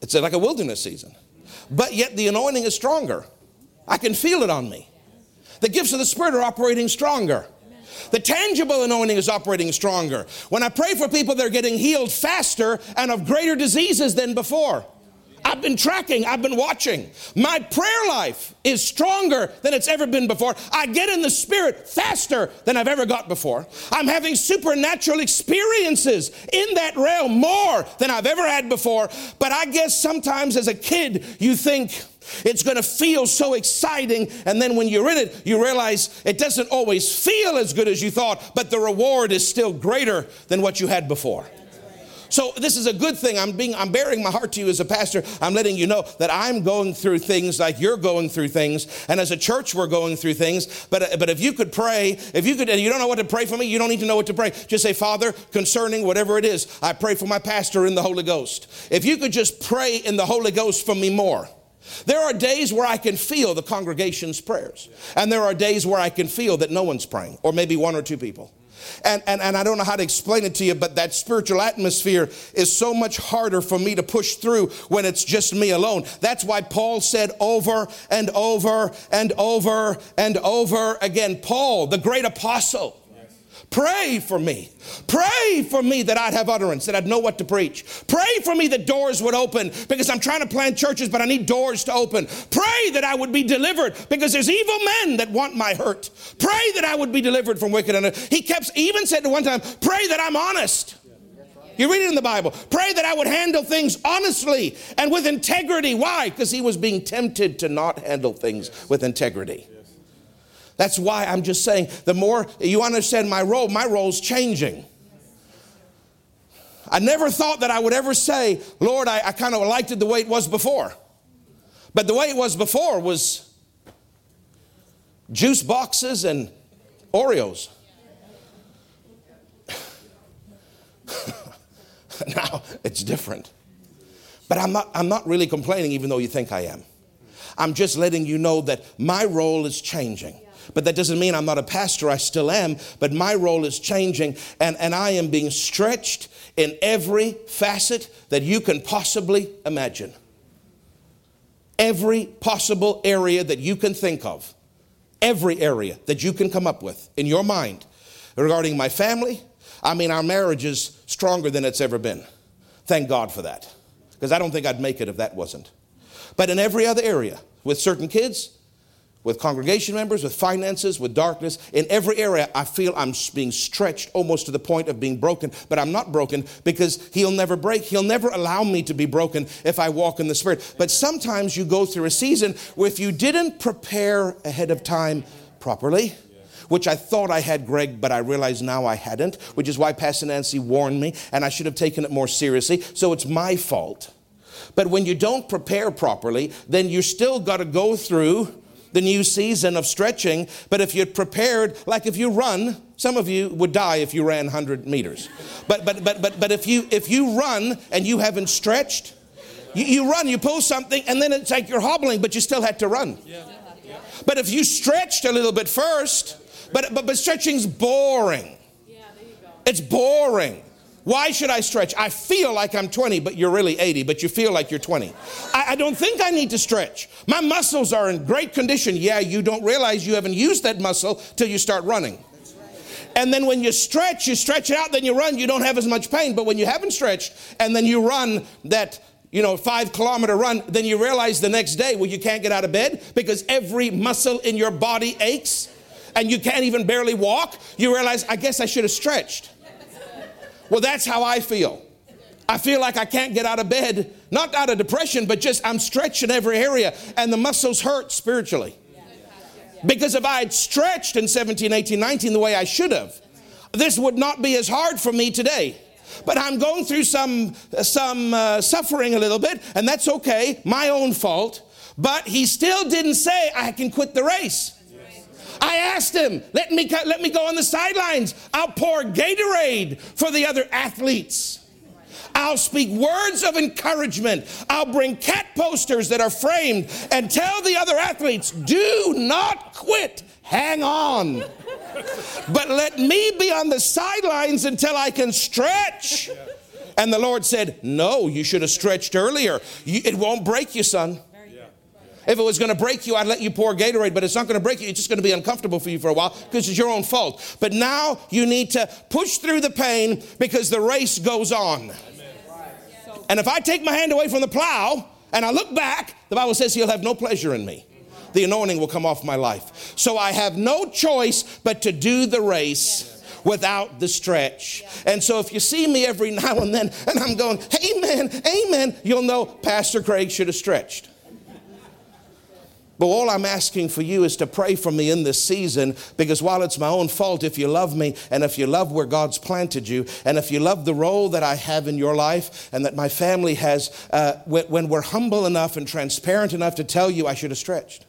It's like a wilderness season but yet the anointing is stronger. I can feel it on me. The gifts of the Spirit are operating stronger. The tangible anointing is operating stronger. When I pray for people, they're getting healed faster and of greater diseases than before. I've been tracking, I've been watching. My prayer life is stronger than it's ever been before. I get in the spirit faster than I've ever got before. I'm having supernatural experiences in that realm more than I've ever had before. But I guess sometimes as a kid, you think, it's going to feel so exciting. And then when you're in it, you realize it doesn't always feel as good as you thought, but the reward is still greater than what you had before. So this is a good thing. I'm being I'm bearing my heart to you as a pastor. I'm letting you know that I'm going through things like you're going through things, and as a church we're going through things. But uh, but if you could pray, if you could, and you don't know what to pray for me, you don't need to know what to pray. Just say, Father, concerning whatever it is, I pray for my pastor in the Holy Ghost. If you could just pray in the Holy Ghost for me more. There are days where I can feel the congregation's prayers, and there are days where I can feel that no one's praying, or maybe one or two people. And, and, and I don't know how to explain it to you, but that spiritual atmosphere is so much harder for me to push through when it's just me alone. That's why Paul said over and over and over and over again. Paul, the great apostle, Pray for me. Pray for me that I'd have utterance, that I'd know what to preach. Pray for me that doors would open because I'm trying to plant churches, but I need doors to open. Pray that I would be delivered because there's evil men that want my hurt. Pray that I would be delivered from wicked. He kept, even said to one time, pray that I'm honest. You read it in the Bible. Pray that I would handle things honestly and with integrity. Why? Because he was being tempted to not handle things with integrity. That's why I'm just saying the more you understand my role, my role's changing. I never thought that I would ever say, Lord, I, I kind of liked it the way it was before. But the way it was before was juice boxes and Oreos. now it's different. But I'm not, I'm not really complaining, even though you think I am. I'm just letting you know that my role is changing. But that doesn't mean I'm not a pastor, I still am, but my role is changing, and, and I am being stretched in every facet that you can possibly imagine. Every possible area that you can think of, every area that you can come up with in your mind regarding my family. I mean, our marriage is stronger than it's ever been. Thank God for that, because I don't think I'd make it if that wasn't. But in every other area, with certain kids, with congregation members, with finances, with darkness. In every area, I feel I'm being stretched almost to the point of being broken, but I'm not broken because He'll never break. He'll never allow me to be broken if I walk in the Spirit. But sometimes you go through a season where if you didn't prepare ahead of time properly, which I thought I had, Greg, but I realize now I hadn't, which is why Pastor Nancy warned me, and I should have taken it more seriously. So it's my fault. But when you don't prepare properly, then you still got to go through the new season of stretching. But if you're prepared, like if you run, some of you would die if you ran 100 meters. But, but, but, but, but if, you, if you run and you haven't stretched, you, you run, you pull something, and then it's like you're hobbling, but you still had to run. But if you stretched a little bit first, but, but, but stretching's boring. It's boring. Why should I stretch? I feel like I'm 20, but you're really 80, but you feel like you're 20. I, I, don't think I need to stretch. My muscles are in great condition. Yeah, you don't realize you haven't used that muscle till you start running. And then when you stretch, you stretch it out, then you run, you don't have as much pain. But when you haven't stretched and then you run that you know, five kilometer run, then you realize the next day, well, you can't get out of bed because every muscle in your body aches and you can't even barely walk. You realize, I guess I should have stretched. Well, that's how I feel. I feel like I can't get out of bed, not out of depression, but just I'm stretched in every area and the muscles hurt spiritually. Because if I had stretched in 17, 18, 19 the way I should have, this would not be as hard for me today. But I'm going through some, some uh, suffering a little bit, and that's okay, my own fault. But he still didn't say I can quit the race. I asked him, let me, let me go on the sidelines. I'll pour Gatorade for the other athletes. I'll speak words of encouragement. I'll bring cat posters that are framed and tell the other athletes, do not quit. Hang on. but let me be on the sidelines until I can stretch. And the Lord said, No, you should have stretched earlier. it won't break you, son. If it was going to break you, I'd let you pour Gatorade, but it's not going to break you. It's just going to be uncomfortable for you for a while because it's your own fault. But now you need to push through the pain because the race goes on. And if I take my hand away from the plow and I look back, the Bible says he'll have no pleasure in me. The anointing will come off my life. So I have no choice but to do the race without the stretch. And so if you see me every now and then and I'm going, Amen, Amen, you'll know Pastor Craig should have stretched. But all I'm asking for you is to pray for me in this season because while it's my own fault, if you love me and if you love where God's planted you, and if you love the role that I have in your life and that my family has, uh, when we're humble enough and transparent enough to tell you I should have stretched.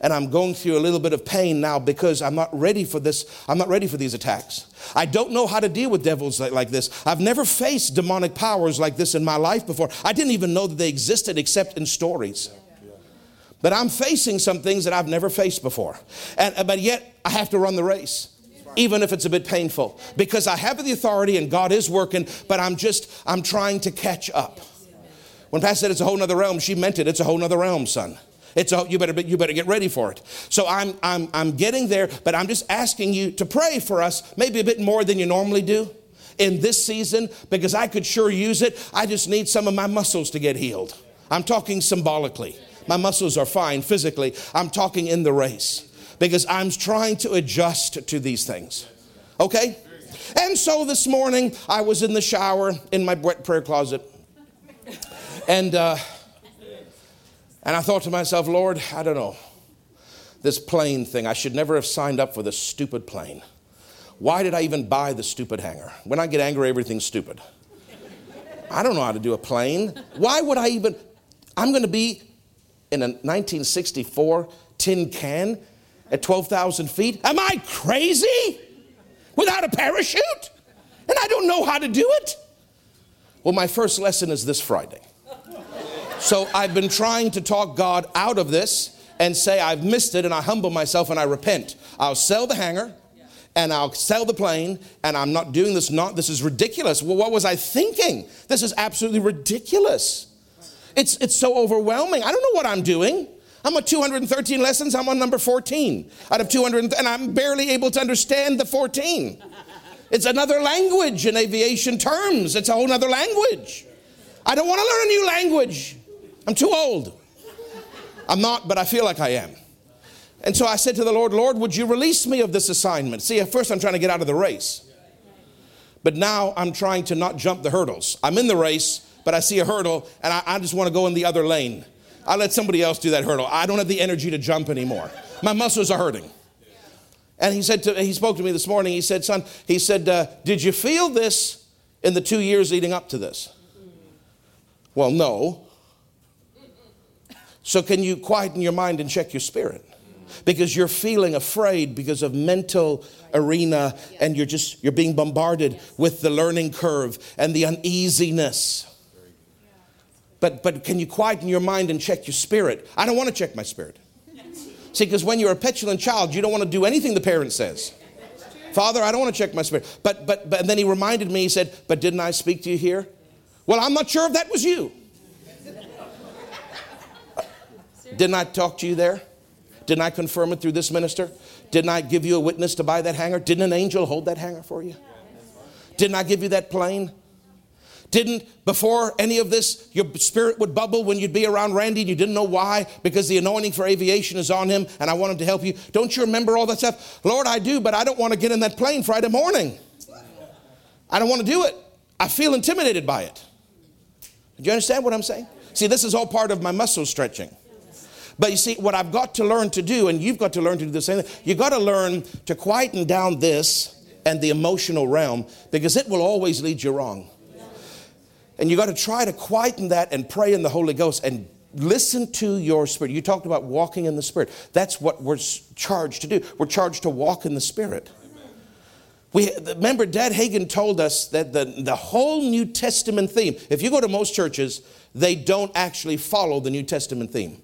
and I'm going through a little bit of pain now because I'm not ready for this. I'm not ready for these attacks. I don't know how to deal with devils like, like, this. I've never faced demonic powers like this in my life before. I didn't even know that they existed except in stories. But I'm facing some things that I've never faced before. And, uh, but yet, I have to run the race even if it's a bit painful because i have the authority and god is working but i'm just i'm trying to catch up. When pastor said it's a whole nother realm she meant it. It's a whole nother realm son. It's a, you better you better get ready for it. So i'm i'm i'm getting there but i'm just asking you to pray for us maybe a bit more than you normally do in this season because i could sure use it. I just need some of my muscles to get healed. I'm talking symbolically my muscles are fine physically. I'm talking in the race because I'm trying to adjust to these things. Okay? And so this morning, I was in the shower in my wet prayer closet. And, uh, and I thought to myself, Lord, I don't know. this plane thing. I should never have signed up for this stupid plane. Why did I even buy the stupid hangar? When I get angry, everything's stupid. I don't know how to do a plane. Why would I even? I'm going to be in a 1964 tin can at 12,000 feet. Am I crazy? Without a parachute? And I don't know how to do it? Well, my first lesson is this Friday. So I've been trying to talk God out of this and say, I've missed it, and I humble myself and I repent. I'll sell the hangar and I'll sell the plane, and I'm not doing this, not, this is ridiculous. Well, what was I thinking? This is absolutely ridiculous. It's, it's so overwhelming. I don't know what I'm doing. I'm at 213 lessons, I'm on number 14 out of 200, and I'm barely able to understand the 14. It's another language in aviation terms, it's a whole other language. I don't want to learn a new language. I'm too old. I'm not, but I feel like I am. And so I said to the Lord, Lord, would you release me of this assignment? See, at first I'm trying to get out of the race. But now I'm trying to not jump the hurdles. I'm in the race, but I see a hurdle and I, I just want to go in the other lane. I let somebody else do that hurdle. I don't have the energy to jump anymore. My muscles are hurting. And he said to, he spoke to me this morning. He said, son, he said, uh, did you feel this in the two years leading up to this? Well, no. So can you quieten your mind and check your spirit? because you're feeling afraid because of mental arena and you're just you're being bombarded with the learning curve and the uneasiness but but can you quieten your mind and check your spirit i don't want to check my spirit see because when you're a petulant child you don't want to do anything the parent says father i don't want to check my spirit but but but and then he reminded me he said but didn't i speak to you here well i'm not sure if that was you didn't i talk to you there didn't I confirm it through this minister? Didn't I give you a witness to buy that hangar? Didn't an angel hold that hangar for you? Didn't I give you that plane? Didn't, before any of this, your spirit would bubble when you'd be around Randy and you didn't know why? Because the anointing for aviation is on him and I want him to help you. Don't you remember all that stuff? Lord, I do, but I don't want to get in that plane Friday morning. I don't want to do it. I feel intimidated by it. Do you understand what I'm saying? See, this is all part of my muscle stretching. But you see, what I've got to learn to do, and you've got to learn to do the same thing, you've got to learn to quieten down this and the emotional realm because it will always lead you wrong. And you got to try to quieten that and pray in the Holy Ghost and listen to your spirit. You talked about walking in the spirit. That's what we're charged to do. We're charged to walk in the spirit. We, remember, Dad Hagin told us that the, the whole New Testament theme, if you go to most churches, they don't actually follow the New Testament theme.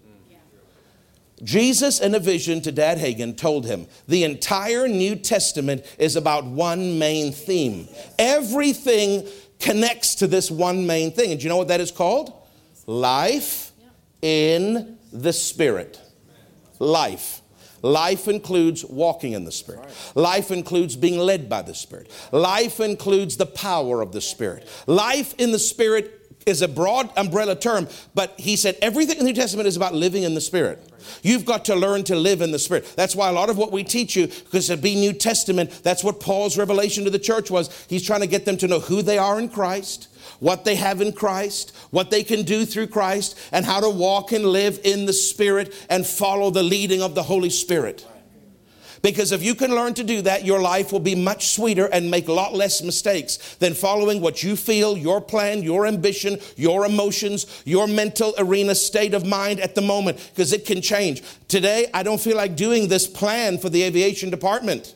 Jesus, in a vision to Dad Hagin, told him the entire New Testament is about one main theme. Everything connects to this one main thing. And do you know what that is called? Life in the Spirit. Life. Life includes walking in the Spirit. Life includes being led by the Spirit. Life includes the power of the Spirit. Life in the Spirit is a broad umbrella term, but he said everything in the New Testament is about living in the Spirit. You've got to learn to live in the Spirit. That's why a lot of what we teach you, because to be New Testament, that's what Paul's revelation to the church was. He's trying to get them to know who they are in Christ, what they have in Christ, what they can do through Christ, and how to walk and live in the Spirit and follow the leading of the Holy Spirit. Because if you can learn to do that, your life will be much sweeter and make a lot less mistakes than following what you feel, your plan, your ambition, your emotions, your mental arena state of mind at the moment, because it can change. Today, I don't feel like doing this plan for the aviation department.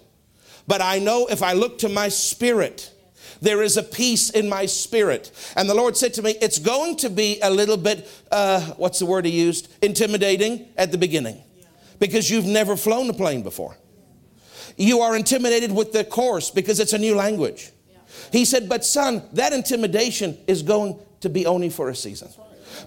But I know if I look to my spirit, there is a peace in my spirit. And the Lord said to me, It's going to be a little bit, uh, what's the word he used? Intimidating at the beginning because you've never flown a plane before. You are intimidated with the course because it's a new language. He said, But son, that intimidation is going to be only for a season.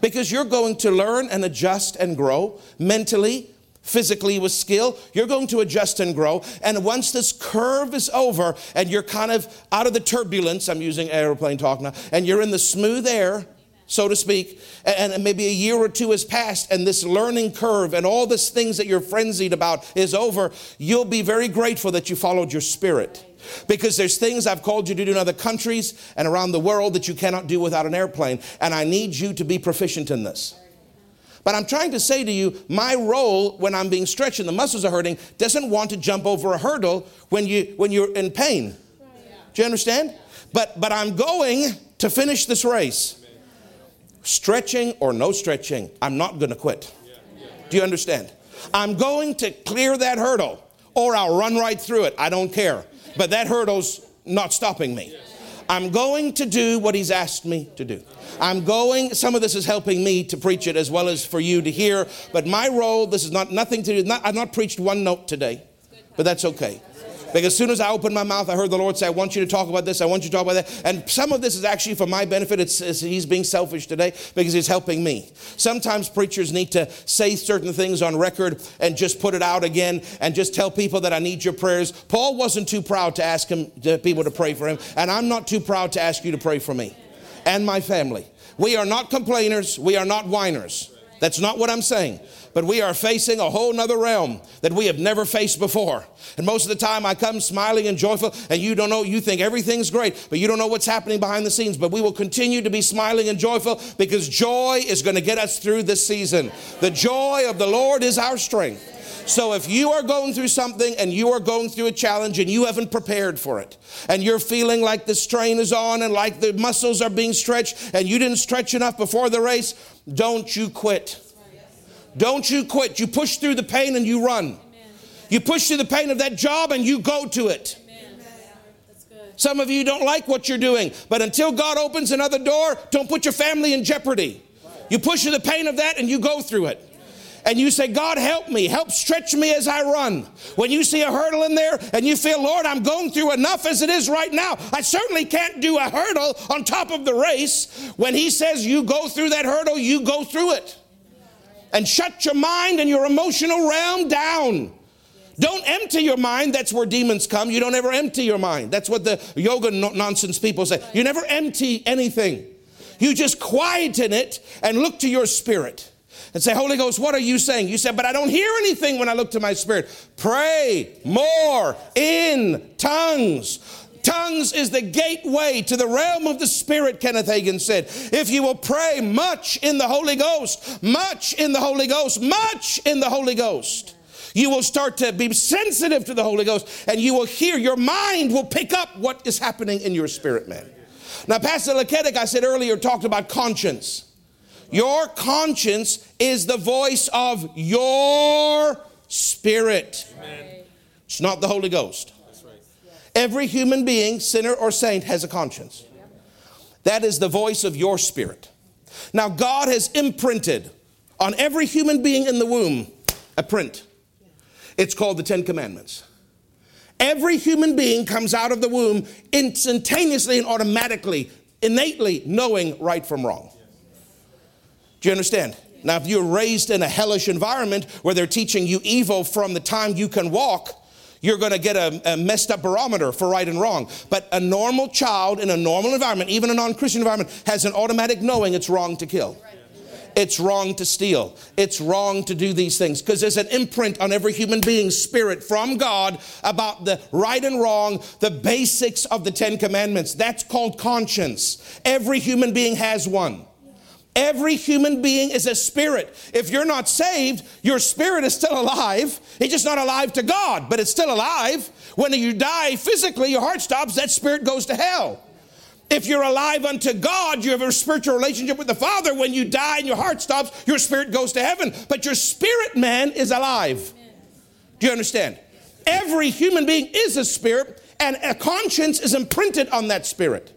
Because you're going to learn and adjust and grow mentally, physically with skill. You're going to adjust and grow. And once this curve is over and you're kind of out of the turbulence, I'm using aeroplane talk now, and you're in the smooth air, so to speak, and maybe a year or two has passed and this learning curve and all these things that you're frenzied about is over, you'll be very grateful that you followed your spirit. Because there's things I've called you to do in other countries and around the world that you cannot do without an airplane, and I need you to be proficient in this. But I'm trying to say to you, my role when I'm being stretched and the muscles are hurting doesn't want to jump over a hurdle when, you, when you're in pain. Do you understand? But, but I'm going to finish this race. Stretching or no stretching, I'm not going to quit. Do you understand? I'm going to clear that hurdle or I'll run right through it. I don't care. But that hurdle's not stopping me. I'm going to do what he's asked me to do. I'm going, some of this is helping me to preach it as well as for you to hear, but my role, this is not nothing to do, not, I've not preached one note today, but that's okay. Because as soon as I opened my mouth, I heard the Lord say, I want you to talk about this, I want you to talk about that. And some of this is actually for my benefit. It's, it's, He's being selfish today because He's helping me. Sometimes preachers need to say certain things on record and just put it out again and just tell people that I need your prayers. Paul wasn't too proud to ask him, to people to pray for him, and I'm not too proud to ask you to pray for me and my family. We are not complainers, we are not whiners. That's not what I'm saying. But we are facing a whole nother realm that we have never faced before. And most of the time I come smiling and joyful, and you don't know, you think everything's great, but you don't know what's happening behind the scenes. But we will continue to be smiling and joyful because joy is going to get us through this season. The joy of the Lord is our strength. So if you are going through something and you are going through a challenge and you haven't prepared for it, and you're feeling like the strain is on and like the muscles are being stretched, and you didn't stretch enough before the race, don't you quit. Don't you quit. You push through the pain and you run. You push through the pain of that job and you go to it. Some of you don't like what you're doing, but until God opens another door, don't put your family in jeopardy. You push through the pain of that and you go through it and you say, God, help me, help stretch me as I run. When you see a hurdle in there and you feel, Lord, I'm going through enough as it is right now, I certainly can't do a hurdle on top of the race. When He says you go through that hurdle, you go through it. And shut your mind and your emotional realm down. Don't empty your mind. That's where demons come. You don't ever empty your mind. That's what the yoga nonsense people say. You never empty anything. You just quieten it and look to your spirit and say, Holy Ghost, what are you saying? You said, but I don't hear anything when I look to my spirit. Pray more in tongues. Tongues is the gateway to the realm of the Spirit, Kenneth Hagin said. If you will pray much in the Holy Ghost, much in the Holy Ghost, much in the Holy Ghost, you will start to be sensitive to the Holy Ghost and you will hear, your mind will pick up what is happening in your spirit, man. Now, Pastor Lekedek, I said earlier, talked about conscience. Your conscience is the voice of your spirit. Amen. It's not the Holy Ghost. Every human being, sinner or saint, has a conscience. That is the voice of your spirit. Now, God has imprinted on every human being in the womb a print. It's called the Ten Commandments. Every human being comes out of the womb instantaneously and automatically, innately knowing right from wrong. Do you understand? Now, if you're raised in a hellish environment where they're teaching you evil from the time you can walk, you're going to get a, a, messed up barometer for right and wrong. But a normal child in a normal environment, even a non Christian environment, has an automatic knowing it's wrong to kill. It's wrong to steal. It's wrong to do these things because there's an imprint on every human being's spirit from God about the right and wrong, the basics of the Ten Commandments. That's called conscience. Every human being has one. Every human being is a spirit. If you're not saved, your spirit is still alive. It's just not alive to God, but it's still alive. When you die physically, your heart stops, that spirit goes to hell. If you're alive unto God, you have a spiritual relationship with the Father. When you die and your heart stops, your spirit goes to heaven. But your spirit man is alive. Do you understand? Every human being is a spirit, and a conscience is imprinted on that spirit.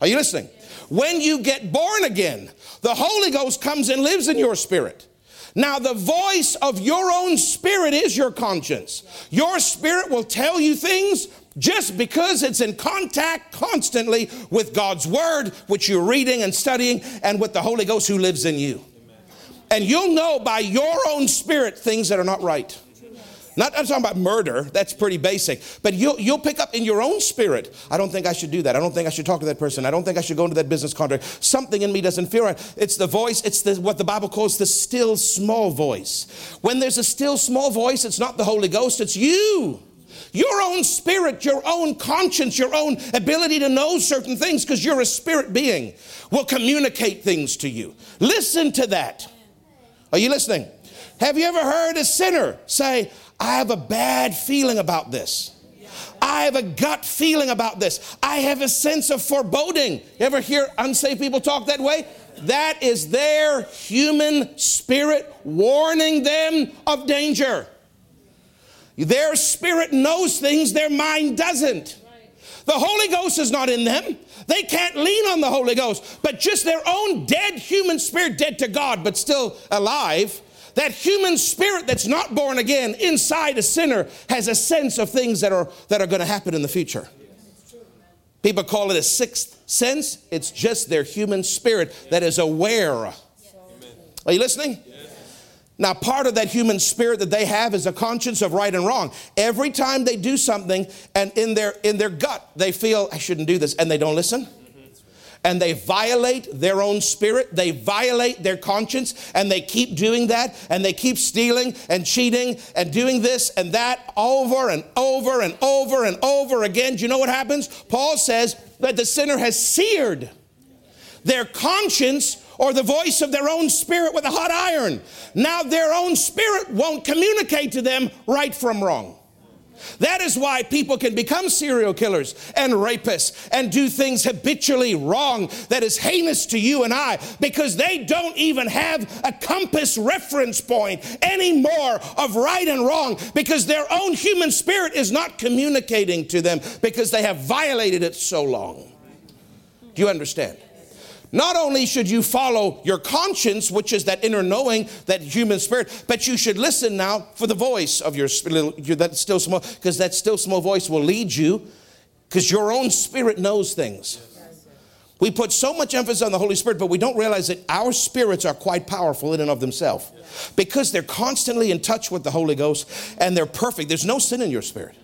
Are you listening? When you get born again, the Holy Ghost comes and lives in your spirit. Now, the voice of your own spirit is your conscience. Your spirit will tell you things just because it's in contact constantly with God's Word, which you're reading and studying, and with the Holy Ghost who lives in you. And you'll know by your own spirit things that are not right. Not I'm talking about murder, that's pretty basic. But you'll, you'll pick up in your own spirit, I don't think I should do that. I don't think I should talk to that person. I don't think I should go into that business contract. Something in me doesn't feel right. It's the voice, it's the, what the Bible calls the still small voice. When there's a still small voice, it's not the Holy Ghost, it's you. Your own spirit, your own conscience, your own ability to know certain things, because you're a spirit being, will communicate things to you. Listen to that. Are you listening? Have you ever heard a sinner say, I have a bad feeling about this? I have a gut feeling about this. I have a sense of foreboding. You ever hear unsaved people talk that way? That is their human spirit warning them of danger. Their spirit knows things their mind doesn't. The Holy Ghost is not in them. They can't lean on the Holy Ghost, but just their own dead human spirit, dead to God, but still alive. That human spirit that's not born again inside a sinner has a sense of things that are, that are going to happen in the future. People call it a sixth sense. It's just their human spirit that is aware. Are you listening? Now, part of that human spirit that they have is a conscience of right and wrong. Every time they do something and in their in their gut they feel I shouldn't do this and they don't listen, and they violate their own spirit, they violate their conscience, and they keep doing that, and they keep stealing and cheating and doing this and that over and over and over and over again. Do you know what happens? Paul says that the sinner has seared their conscience or the voice of their own spirit with a hot iron. Now their own spirit won't communicate to them right from wrong. That is why people can become serial killers and rapists and do things habitually wrong that is heinous to you and I because they don't even have a compass reference point anymore of right and wrong because their own human spirit is not communicating to them because they have violated it so long. Do you understand? Not only should you follow your conscience, which is that inner knowing, that human spirit, but you should listen now for the voice of your, that still small, because that still small voice will lead you, because your own spirit knows things. We put so much emphasis on the Holy Spirit, but we don't realize that our spirits are quite powerful in and of themselves because they're constantly in touch with the Holy Ghost and they're perfect. There's no sin in your spirit.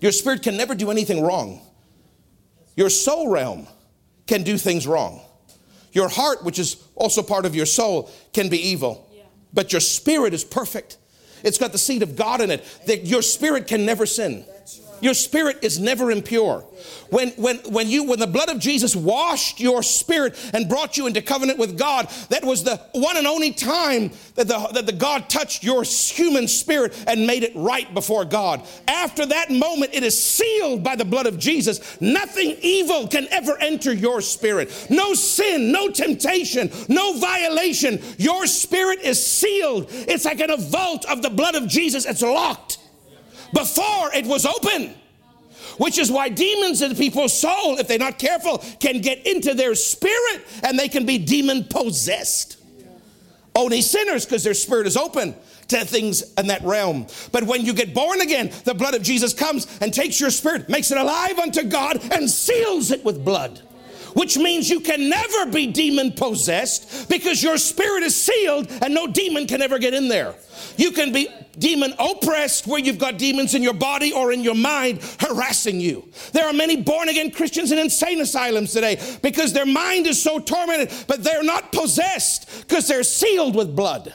Your spirit can never do anything wrong. Your soul realm can do things wrong. Your heart, which is also part of your soul, can be evil. Yeah. But your spirit is perfect. It's got the seed of God in it. That your spirit can never sin. Your spirit is never impure. When, when, when, you, when the blood of Jesus washed your spirit and brought you into covenant with God, that was the one and only time that the, that the God touched your human spirit and made it right before God. After that moment, it is sealed by the blood of Jesus. Nothing evil can ever enter your spirit. No sin, no temptation, no violation. Your spirit is sealed. It's like in a vault of the blood of Jesus. It's locked. Before it was open. Which is why demons in people's soul, if they're not careful, can get into their spirit and they can be demon possessed. Only sinners, because their spirit is open to things in that realm. But when you get born again, the blood of Jesus comes and takes your spirit, makes it alive unto God, and seals it with blood which means you can never be demon possessed because your spirit is sealed and no demon can ever get in there. You can be demon oppressed where you've got demons in your body or in your mind harassing you. There are many born again Christians in insane asylums today because their mind is so tormented, but they're not possessed because they're sealed with blood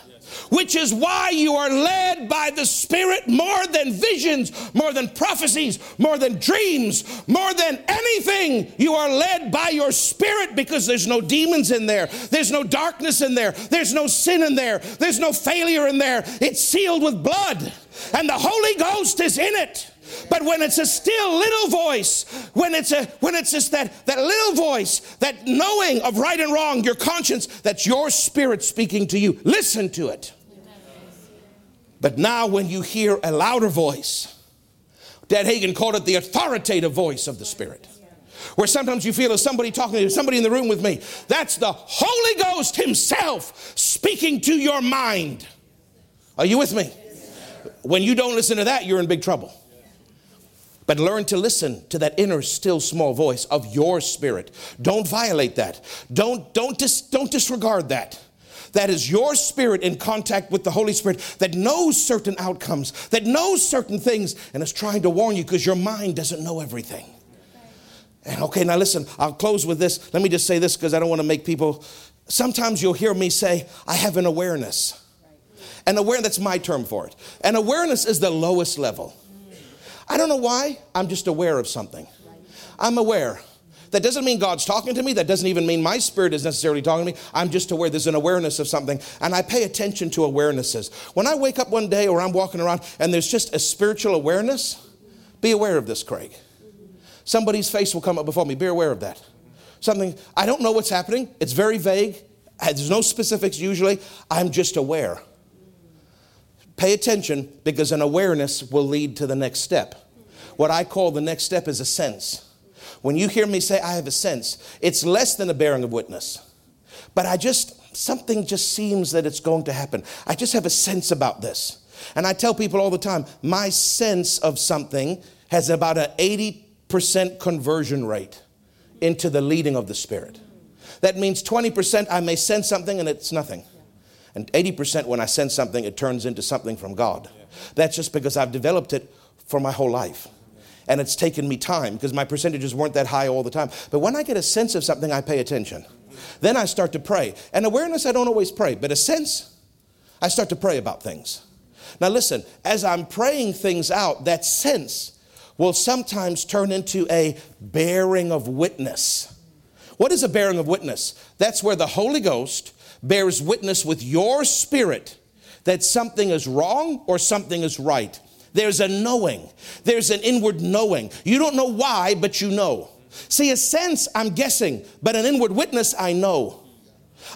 which is why you are led by the Spirit more than visions, more than prophecies, more than dreams, more than anything. You are led by your Spirit because there's no demons in there, there's no darkness in there, there's no sin in there, there's no failure in there. It's sealed with blood, and the Holy Ghost is in it. But when it's a still little voice, when it's a when it's just that that little voice, that knowing of right and wrong, your conscience, that's your spirit speaking to you. Listen to it. But now when you hear a louder voice, Dad Hagin called it the authoritative voice of the Spirit. Where sometimes you feel as somebody talking to somebody in the room with me. That's the Holy Ghost Himself speaking to your mind. Are you with me? When you don't listen to that, you're in big trouble. But learn to listen to that inner, still, small voice of your spirit. Don't violate that. Don't, don't, dis, don't disregard that. That is your spirit in contact with the Holy Spirit that knows certain outcomes, that knows certain things, and is trying to warn you because your mind doesn't know everything. And okay, now listen, I'll close with this. Let me just say this because I don't want to make people. Sometimes you'll hear me say, I have an awareness. An awareness, that's my term for it. An awareness is the lowest level. I don't know why, I'm just aware of something. I'm aware That doesn't mean God's talking to me. That doesn't even mean my spirit is necessarily talking to me. I'm just aware there's an awareness of something, and I pay attention to awarenesses. When I wake up one day or I'm walking around and there's just a spiritual awareness, be aware of this, Craig. Somebody's face will come up before me. Be aware of that. Something, I don't know what's happening. It's very vague. There's no specifics usually. I'm just aware. Pay attention because an awareness will lead to the next step. What I call the next step is a sense. When you hear me say, I have a sense, it's less than a bearing of witness. But I just, something just seems that it's going to happen. I just have a sense about this. And I tell people all the time, my sense of something has about an 80% conversion rate into the leading of the Spirit. That means 20% I may sense something and it's nothing. And 80% when I sense something, it turns into something from God. That's just because I've developed it for my whole life. And it's taken me time because my percentages weren't that high all the time. But when I get a sense of something, I pay attention. Then I start to pray. And awareness, I don't always pray, but a sense, I start to pray about things. Now, listen, as I'm praying things out, that sense will sometimes turn into a bearing of witness. What is a bearing of witness? That's where the Holy Ghost bears witness with your spirit that something is wrong or something is right. There's a knowing, there's an inward knowing. You don't know why, but you know. See, a sense, I'm guessing, but an inward witness, I know.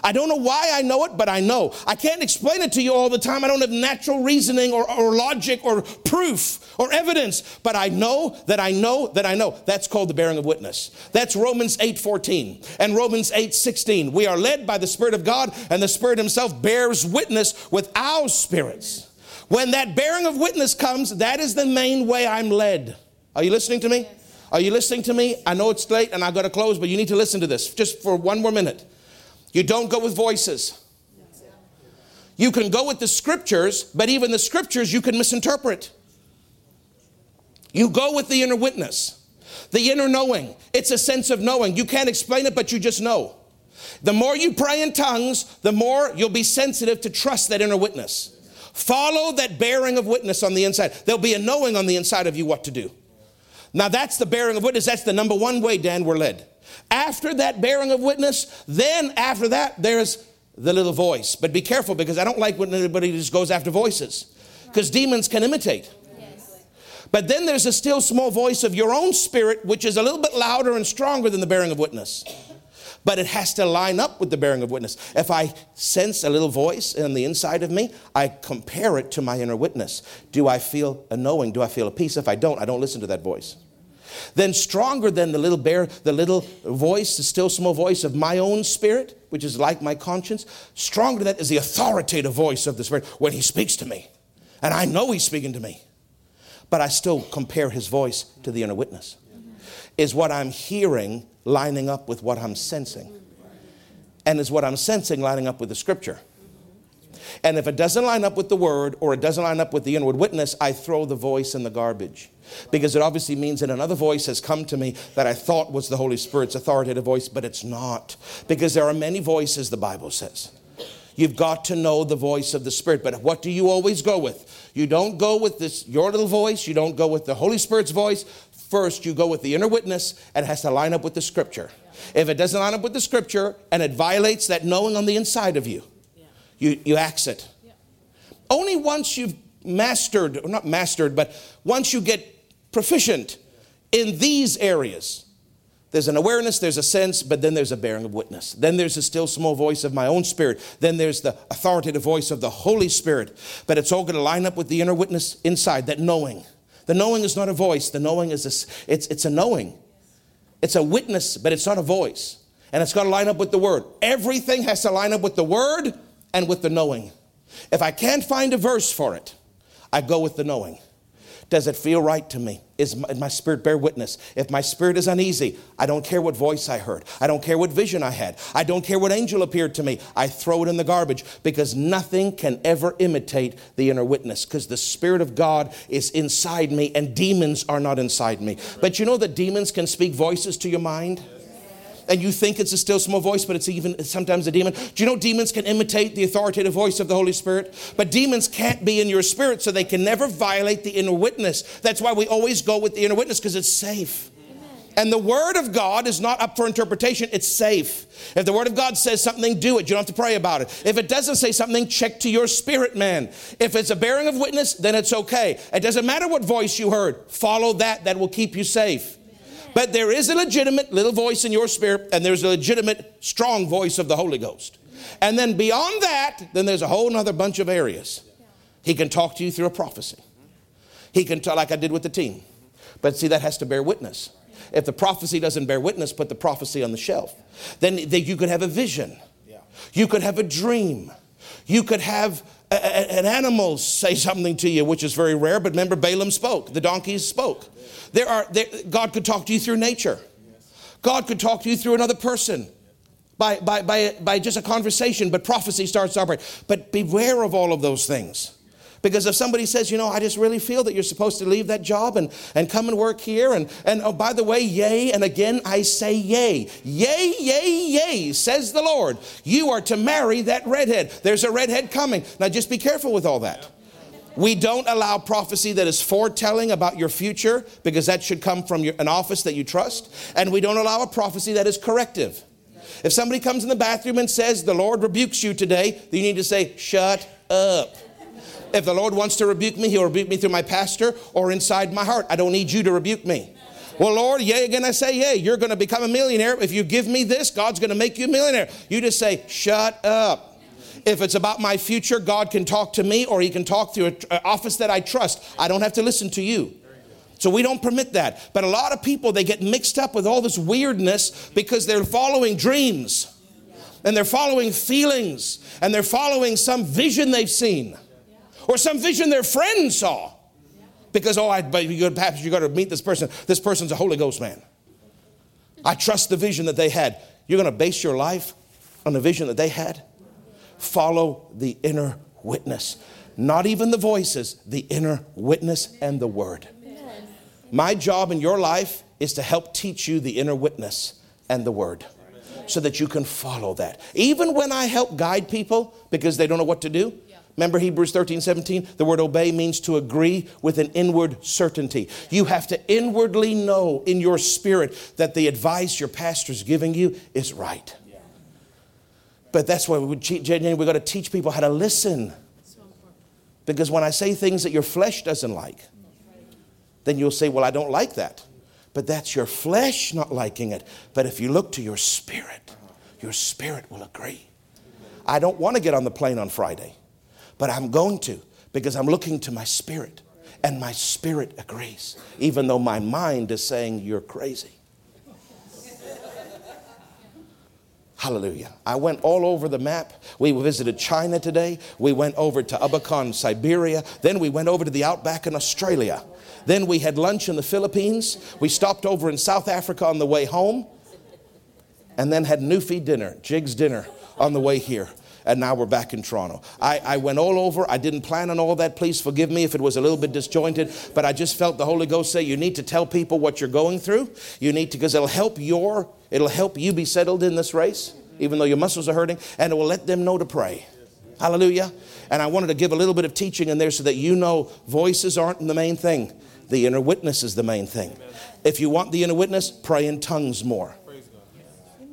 I don't know why I know it, but I know. I can't explain it to you all the time. I don't have natural reasoning or, or logic or proof or evidence, but I know that I know that I know. That's called the bearing of witness. That's Romans 8:14 and Romans 8:16. We are led by the Spirit of God, and the Spirit Himself bears witness with our spirits. When that bearing of witness comes, that is the main way I'm led. Are you listening to me? Are you listening to me? I know it's late and I've got to close, but you need to listen to this just for one more minute. You don't go with voices. You can go with the scriptures, but even the scriptures you can misinterpret. You go with the inner witness, the inner knowing. It's a sense of knowing. You can't explain it, but you just know. The more you pray in tongues, the more you'll be sensitive to trust that inner witness. Follow that bearing of witness on the inside. There'll be a knowing on the inside of you what to do. Now, that's the bearing of witness. That's the number one way, Dan, we're led. After that bearing of witness, then after that, there's the little voice. But be careful because I don't like when anybody just goes after voices because demons can imitate. But then there's a still small voice of your own spirit, which is a little bit louder and stronger than the bearing of witness. But it has to line up with the bearing of witness. If I sense a little voice in the inside of me, I compare it to my inner witness. Do I feel a knowing? Do I feel a peace? If I don't, I don't listen to that voice. Then stronger than the little bear, the little voice, the still small voice of my own spirit, which is like my conscience, stronger than that is the authoritative voice of the Spirit when He speaks to me. And I know He's speaking to me. But I still compare His voice to the inner witness. Is what I'm hearing lining up with what I'm sensing? And is what I'm sensing lining up with the scripture? And if it doesn't line up with the word or it doesn't line up with the inward witness, I throw the voice in the garbage. Because it obviously means that another voice has come to me that I thought was the Holy Spirit's authoritative voice, but it's not. Because there are many voices, the Bible says. You've got to know the voice of the Spirit. But what do you always go with? You don't go with this your little voice, you don't go with the Holy Spirit's voice. First, you go with the inner witness and it has to line up with the scripture. If it doesn't line up with the scripture and it violates that knowing on the inside of you, you, you axe it. Only once you've mastered, or not mastered, but once you get proficient in these areas, there's an awareness, there's a sense, but then there's a bearing of witness. Then there's a still small voice of my own spirit. Then there's the authoritative voice of the Holy Spirit. But it's all going to line up with the inner witness inside, that knowing. The knowing is not a voice, the knowing is a, it's, it's a knowing. It's a witness, but it's not a voice. And it's got to line up with the word. Everything has to line up with the word and with the knowing. If I can't find a verse for it, I go with the knowing. Does it feel right to me? Is my, my, spirit bear witness? If my spirit is uneasy, I don't care what voice I heard. I don't care what vision I had. I don't care what angel appeared to me. I throw it in the garbage because nothing can ever imitate the inner witness because the Spirit of God is inside me and demons are not inside me. But you know that demons can speak voices to your mind? And you think it's a still small voice, but it's even sometimes a demon. Do you know demons can imitate the authoritative voice of the Holy Spirit? But demons can't be in your spirit, so they can never violate the inner witness. That's why we always go with the inner witness because it's safe. And the Word of God is not up for interpretation, it's safe. If the Word of God says something, do it. You don't have to pray about it. If it doesn't say something, check to your spirit man. If it's a bearing of witness, then it's okay. It doesn't matter what voice you heard, follow that, that will keep you safe. But there is a legitimate little voice in your spirit, and there's a legitimate strong voice of the Holy Ghost. And then beyond that, then there's a whole other bunch of areas. He can talk to you through a prophecy. He can talk like I did with the team. But see, that has to bear witness. If the prophecy doesn't bear witness, put the prophecy on the shelf. Then, then you could have a vision. You could have a dream. You could have a, a, an animal say something to you, which is very rare. But remember, Balaam spoke. The donkeys spoke. There are there, God could talk to you through nature. God could talk to you through another person by, by, by, by just a conversation, but prophecy starts to operate. But beware of all of those things. Because if somebody says, you know, I just really feel that you're supposed to leave that job and, and come and work here, and, and oh, by the way, yay, and again I say yay. Yay, yay, yay, says the Lord. You are to marry that redhead. There's a redhead coming. Now just be careful with all that. We don't allow prophecy that is foretelling about your future because that should come from your, an office that you trust. And we don't allow a prophecy that is corrective. If somebody comes in the bathroom and says, The Lord rebukes you today, you need to say, Shut up. If the Lord wants to rebuke me, He'll rebuke me through my pastor or inside my heart. I don't need you to rebuke me. Well, Lord, yea, again I say, yea, you're going to become a millionaire. If you give me this, God's going to make you a millionaire. You just say, Shut up. If it's about my future, God can talk to me or He can talk through an office that I trust. I don't have to listen to you. So we don't permit that. But a lot of people, they get mixed up with all this weirdness because they're following dreams and they're following feelings and they're following some vision they've seen or some vision their friend saw. Because, oh, I, but you go, you got to meet this person. This person's a Holy Ghost man. I trust the vision that they had. You're going to base your life on the vision that they had? Follow the inner witness. Not even the voices, the inner witness and the word. My job in your life is to help teach you the inner witness and the word so that you can follow that. Even when I help guide people because they don't know what to do. Remember Hebrews 13, 17? The word obey means to agree with an inward certainty. You have to inwardly know in your spirit that the advice your pastor's giving you is right. But that's why we would we've got to teach people how to listen. Because when I say things that your flesh doesn't like, then you'll say, Well, I don't like that. But that's your flesh not liking it. But if you look to your spirit, your spirit will agree. I don't want to get on the plane on Friday, but I'm going to because I'm looking to my spirit. And my spirit agrees, even though my mind is saying, You're crazy. Hallelujah. I went all over the map. We visited China today. We went over to Abakan, Siberia. Then we went over to the outback in Australia. Then we had lunch in the Philippines. We stopped over in South Africa on the way home. And then had Newfie dinner, Jiggs dinner on the way here and now we're back in Toronto. I, I went all over. I didn't plan on all that. Please forgive me if it was a little bit disjointed, but I just felt the Holy Ghost say, You need to tell people what you're going through. You need to, because it'll help your, it'll help you be settled in this race, even though your muscles are hurting, and it will let them know to pray. Hallelujah. And I wanted to give a little bit of teaching in there so that you know voices aren't the main thing. The inner witness is the main thing. If you want the inner witness, pray in tongues more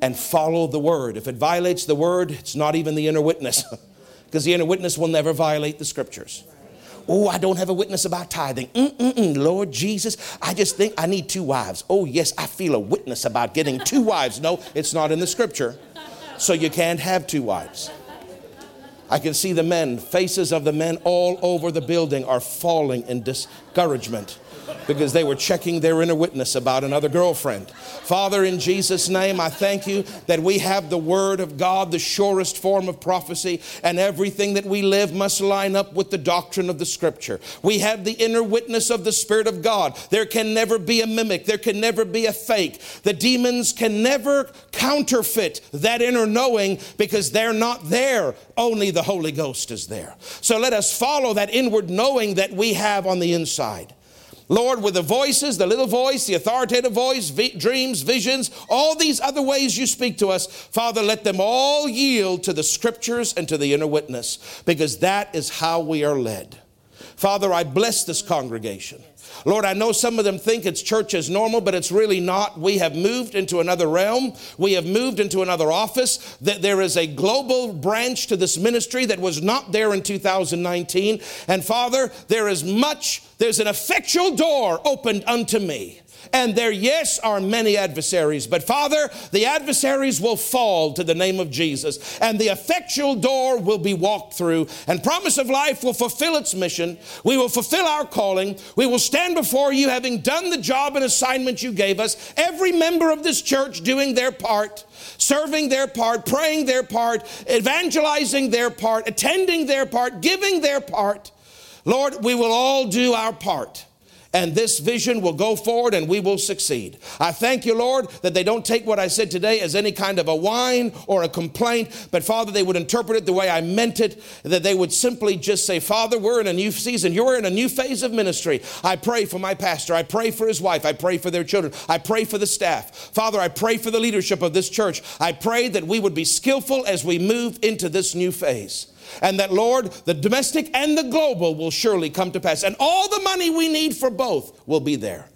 and follow the word. If it violates the word, it's not even the inner witness, because the inner witness will never violate the scriptures. Oh, I don't have a witness about tithing. Mm-mm-mm, Lord Jesus, I just think I need two wives. Oh, yes, I feel a witness about getting two wives. No, it's not in the scripture. So you can't have two wives. I can see the men, faces of the men all over the building are falling in discouragement because they were checking their inner witness about another girlfriend. Father, in Jesus' name, I thank you that we have the Word of God, the surest form of prophecy, and everything that we live must line up with the doctrine of the Scripture. We have the inner witness of the Spirit of God. There can never be a mimic, there can never be a fake. The demons can never counterfeit that inner knowing because they're not there. Only the Holy Ghost is there. So let us follow that inward knowing that we have on the inside. Lord, with the voices, the little voice, the authoritative voice, dreams, visions, all these other ways you speak to us, Father, let them all yield to the scriptures and to the inner witness because that is how we are led. Father, I bless this congregation. Lord, I know some of them think it's church as normal, but it's really not. We have moved into another realm. We have moved into another office. That there is a global branch to this ministry that was not there in 2019. And Father, there is much, there's an effectual door opened unto me. And there, yes, are many adversaries. But Father, the adversaries will fall to the name of Jesus, and the effectual door will be walked through, and Promise of Life will fulfill its mission. We will fulfill our calling. We will stand before you having done the job and assignment you gave us. Every member of this church doing their part serving their part, praying their part, evangelizing their part, attending their part, giving their part. Lord, we will all do our part and this vision will go forward and we will succeed. I thank you, Lord, that they don't take what I said today as any kind of a whine or a complaint, but Father, they would interpret it the way I meant it, that they would simply just say, Father, we're in a new season. You're in a new phase of ministry. I pray for my pastor. I pray for his wife. I pray for their children. I pray for the staff. Father, I pray for the leadership of this church. I pray that we would be skillful as we move into this new phase and that, Lord, the domestic and the global will surely come to pass. And all the money we need for both will be there.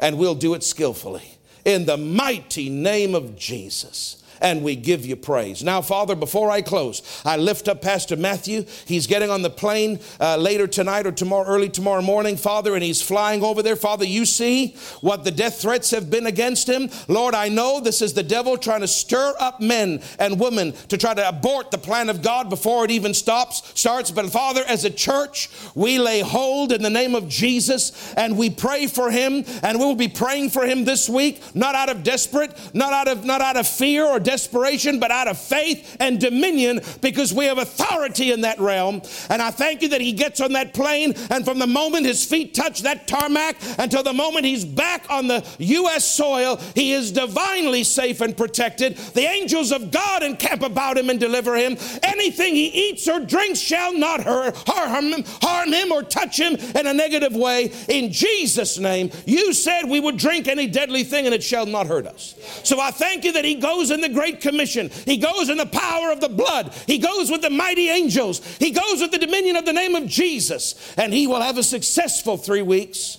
And we'll do it skillfully. In the mighty name of Jesus and we give you praise. Now, Father, before I close, I lift up Pastor Matthew. He's getting on the plane uh, later tonight or tomorrow, early tomorrow morning, Father, and he's flying over there. Father, you see what the death threats have been against him. Lord, I know this is the devil trying to stir up men and women to try to abort the plan of God before it even stops, starts. But Father, as a church, we lay hold in the name of Jesus and we pray for him, and we will be praying for him this week, not out of desperate, not out of not out of fear or desperation, but out of faith and dominion because we have authority in that realm. And I thank you that he gets on that plane, and from the moment his feet touch that tarmac until the moment he's back on the U.S. soil, he is divinely safe and protected. The angels of God encamp about him and deliver him. Anything he eats or drinks shall not harm, him, harm him or touch him in a negative way. In Jesus' name, you said we would drink any deadly thing and it shall not hurt us. So I thank you that he goes in the Great Commission. He goes in the power of the blood. He goes with the mighty angels. He goes with the dominion of the name of Jesus. And he will have a successful three weeks.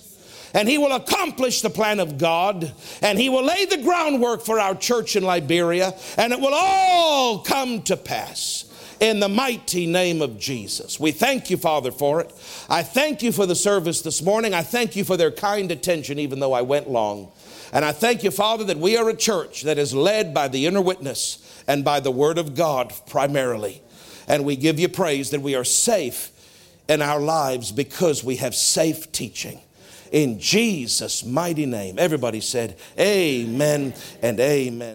And he will accomplish the plan of God. And he will lay the groundwork for our church in Liberia. And it will all come to pass in the mighty name of Jesus. We thank you, Father, for it. I thank you for the service this morning. I thank you for their kind attention, even though I went long. And I thank you, Father, that we are a church that is led by the inner witness and by the Word of God primarily. And we give you praise that we are safe in our lives because we have safe teaching. In Jesus' mighty name. Everybody said, Amen and Amen.